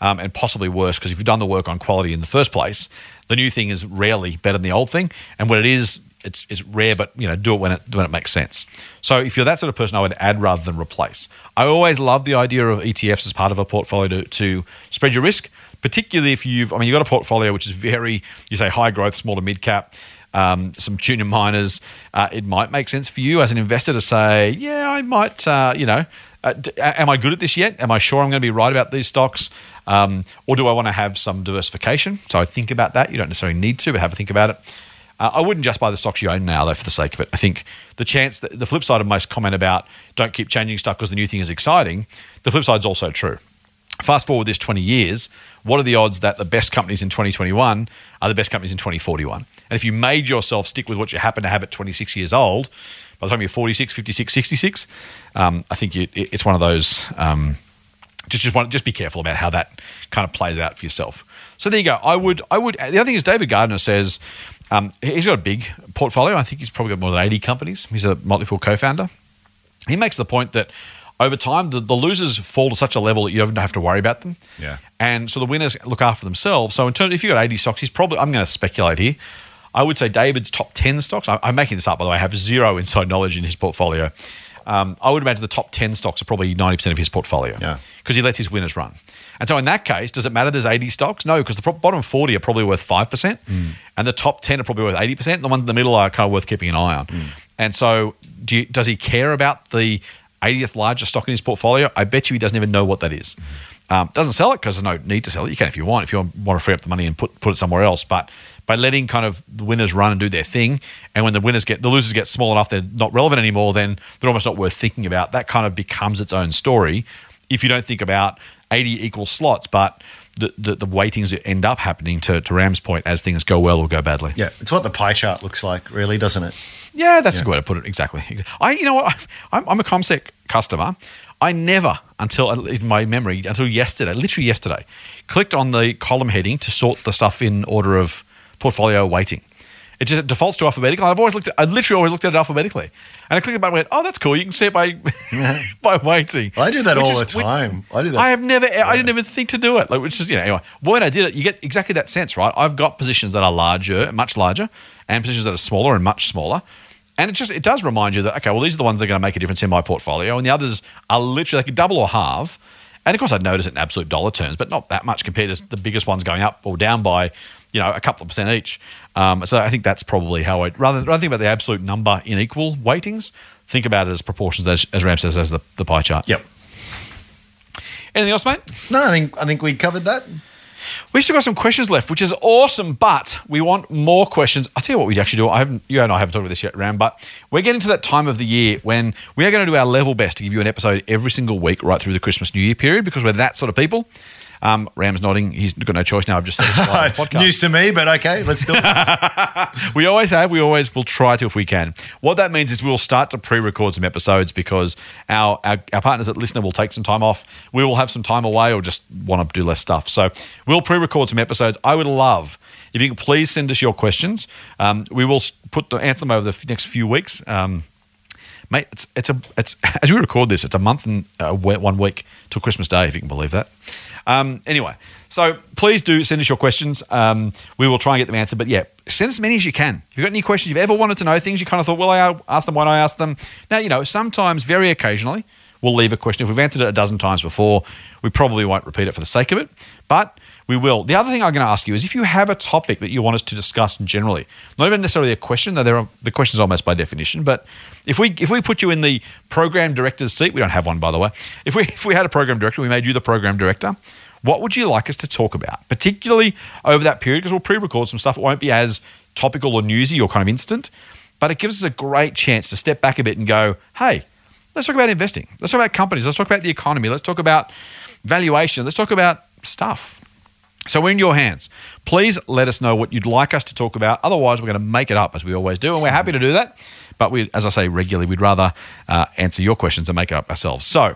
um, and possibly worse because if you've done the work on quality in the first place, the new thing is rarely better than the old thing. And when it is, it's, it's rare, but you know, do it when it when it makes sense. So if you're that sort of person, I would add rather than replace. I always love the idea of ETFs as part of a portfolio to, to spread your risk, particularly if you've I mean you've got a portfolio which is very you say high growth, small to mid cap. Um, some junior miners, uh, it might make sense for you as an investor to say, yeah, I might, uh, you know, uh, am I good at this yet? Am I sure I'm going to be right about these stocks? Um, or do I want to have some diversification? So I think about that. You don't necessarily need to, but have a think about it. Uh, I wouldn't just buy the stocks you own now, though, for the sake of it. I think the chance that the flip side of my comment about don't keep changing stuff because the new thing is exciting, the flip side is also true. Fast forward this 20 years, what are the odds that the best companies in 2021 are the best companies in 2041? And if you made yourself stick with what you happen to have at 26 years old, by the time you're 46, 56, 66, um, I think you, it, it's one of those. Um, just just want just be careful about how that kind of plays out for yourself. So there you go. I would I would the other thing is David Gardner says um, he's got a big portfolio. I think he's probably got more than 80 companies. He's a Motley Fool co-founder. He makes the point that over time the, the losers fall to such a level that you don't have to worry about them. Yeah. And so the winners look after themselves. So in terms if you've got 80 stocks, he's probably I'm going to speculate here. I would say David's top 10 stocks. I, I'm making this up by the way. I have zero inside knowledge in his portfolio. Um, I would imagine the top 10 stocks are probably 90% of his portfolio Yeah. because he lets his winners run. And so in that case, does it matter there's 80 stocks? No, because the bottom 40 are probably worth 5%, and the top 10 are probably worth 80%. The ones in the middle are kind of worth keeping an eye on. And so do you, does he care about the 80th largest stock in his portfolio? I bet you he doesn't even know what that is. Um, doesn't sell it because there's no need to sell it. You can if you want, if you want to free up the money and put, put it somewhere else. But by letting kind of the winners run and do their thing, and when the winners get the losers get small enough they're not relevant anymore, then they're almost not worth thinking about. That kind of becomes its own story. If you don't think about 80 equal slots, but the, the, the weightings that end up happening to, to Ram's point as things go well or go badly. Yeah, it's what the pie chart looks like, really, doesn't it? Yeah, that's a good way to put it. Exactly. I, you know what? I'm, I'm a CommSec customer. I never, until in my memory, until yesterday, literally yesterday, clicked on the column heading to sort the stuff in order of portfolio weighting. It just defaults to alphabetical. I've always looked at, I literally always looked at it alphabetically. And I clicked it and went, oh, that's cool. You can see it by by weighting. I do that Which all is- the which- time. I do that. I have never, I didn't even think to do it. Like, which is, you know, anyway, when I did it, you get exactly that sense, right? I've got positions that are larger, much larger, and positions that are smaller and much smaller. And it just, it does remind you that, okay, well, these are the ones that are going to make a difference in my portfolio, and the others are literally, they could double or halve. And of course, I'd notice it in absolute dollar terms, but not that much compared to the biggest ones going up or down by, you know, a couple of percent each. Um, so I think that's probably how I rather rather think about the absolute number in equal weightings. Think about it as proportions, as, as Ram says, as the, the pie chart. Yep. Anything else, mate? No, I think I think we covered that. We've still got some questions left, which is awesome, but we want more questions. I'll tell you what we'd actually do. I haven't, you and I haven't talked about this yet, Ram, but we're getting to that time of the year when we are going to do our level best to give you an episode every single week right through the Christmas New Year period because we're that sort of people. Um, Ram's nodding. He's got no choice now. I've just said it live on the podcast. News to me, but okay, let's do it. We always have. We always will try to if we can. What that means is we'll start to pre-record some episodes because our, our our partners at Listener will take some time off. We will have some time away or just want to do less stuff. So we'll pre-record some episodes. I would love if you can please send us your questions. Um, we will put the, answer them over the next few weeks. Um, mate, it's it's a it's as we record this, it's a month and uh, one week till Christmas Day, if you can believe that. Um, anyway, so please do send us your questions. Um, we will try and get them answered. But yeah, send as many as you can. If you've got any questions, you've ever wanted to know things, you kind of thought, well, I asked them, why don't I ask them? Now, you know, sometimes, very occasionally, we'll leave a question. If we've answered it a dozen times before, we probably won't repeat it for the sake of it. But we will. The other thing I'm going to ask you is if you have a topic that you want us to discuss generally, not even necessarily a question, though there are the questions almost by definition, but if we if we put you in the program director's seat, we don't have one by the way. If we if we had a program director, we made you the program director. What would you like us to talk about, particularly over that period? Because we'll pre-record some stuff. It won't be as topical or newsy or kind of instant, but it gives us a great chance to step back a bit and go, hey, let's talk about investing. Let's talk about companies. Let's talk about the economy. Let's talk about valuation. Let's talk about stuff. So we're in your hands. Please let us know what you'd like us to talk about. Otherwise, we're going to make it up as we always do, and we're happy to do that. But we, as I say regularly, we'd rather uh, answer your questions and make it up ourselves. So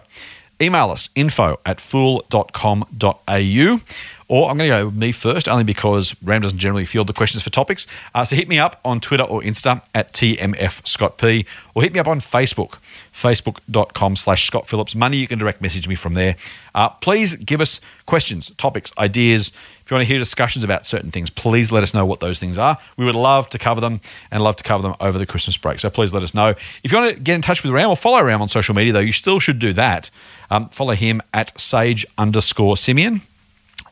email us info at fool.com.au Or I'm going to go me first, only because Ram doesn't generally field the questions for topics. Uh, so hit me up on Twitter or Insta at TMF Scott P, or hit me up on Facebook, facebook.com slash Scott Phillips Money. You can direct message me from there. Uh, please give us questions, topics, ideas. If you want to hear discussions about certain things, please let us know what those things are. We would love to cover them and love to cover them over the Christmas break. So please let us know. If you want to get in touch with Ram or follow Ram on social media, though, you still should do that. Um, follow him at sage underscore simian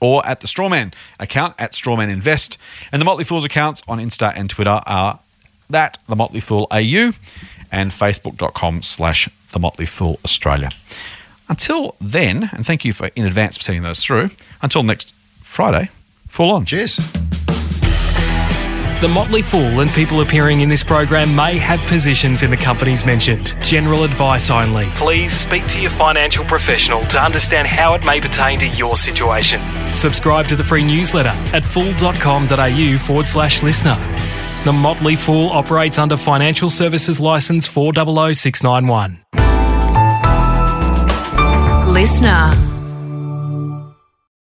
or at the Strawman account at Strawman Invest. And the Motley Fools accounts on Insta and Twitter are that, the Motley Fool AU, and facebook.com slash the Motley Fool Australia. Until then, and thank you for in advance for sending those through. Until next Friday, Fool on. Cheers. The Motley Fool and people appearing in this program may have positions in the companies mentioned. General advice only. Please speak to your financial professional to understand how it may pertain to your situation. Subscribe to the free newsletter at fool.com.au forward slash listener. The Motley Fool operates under Financial Services Licence 400691. Listener.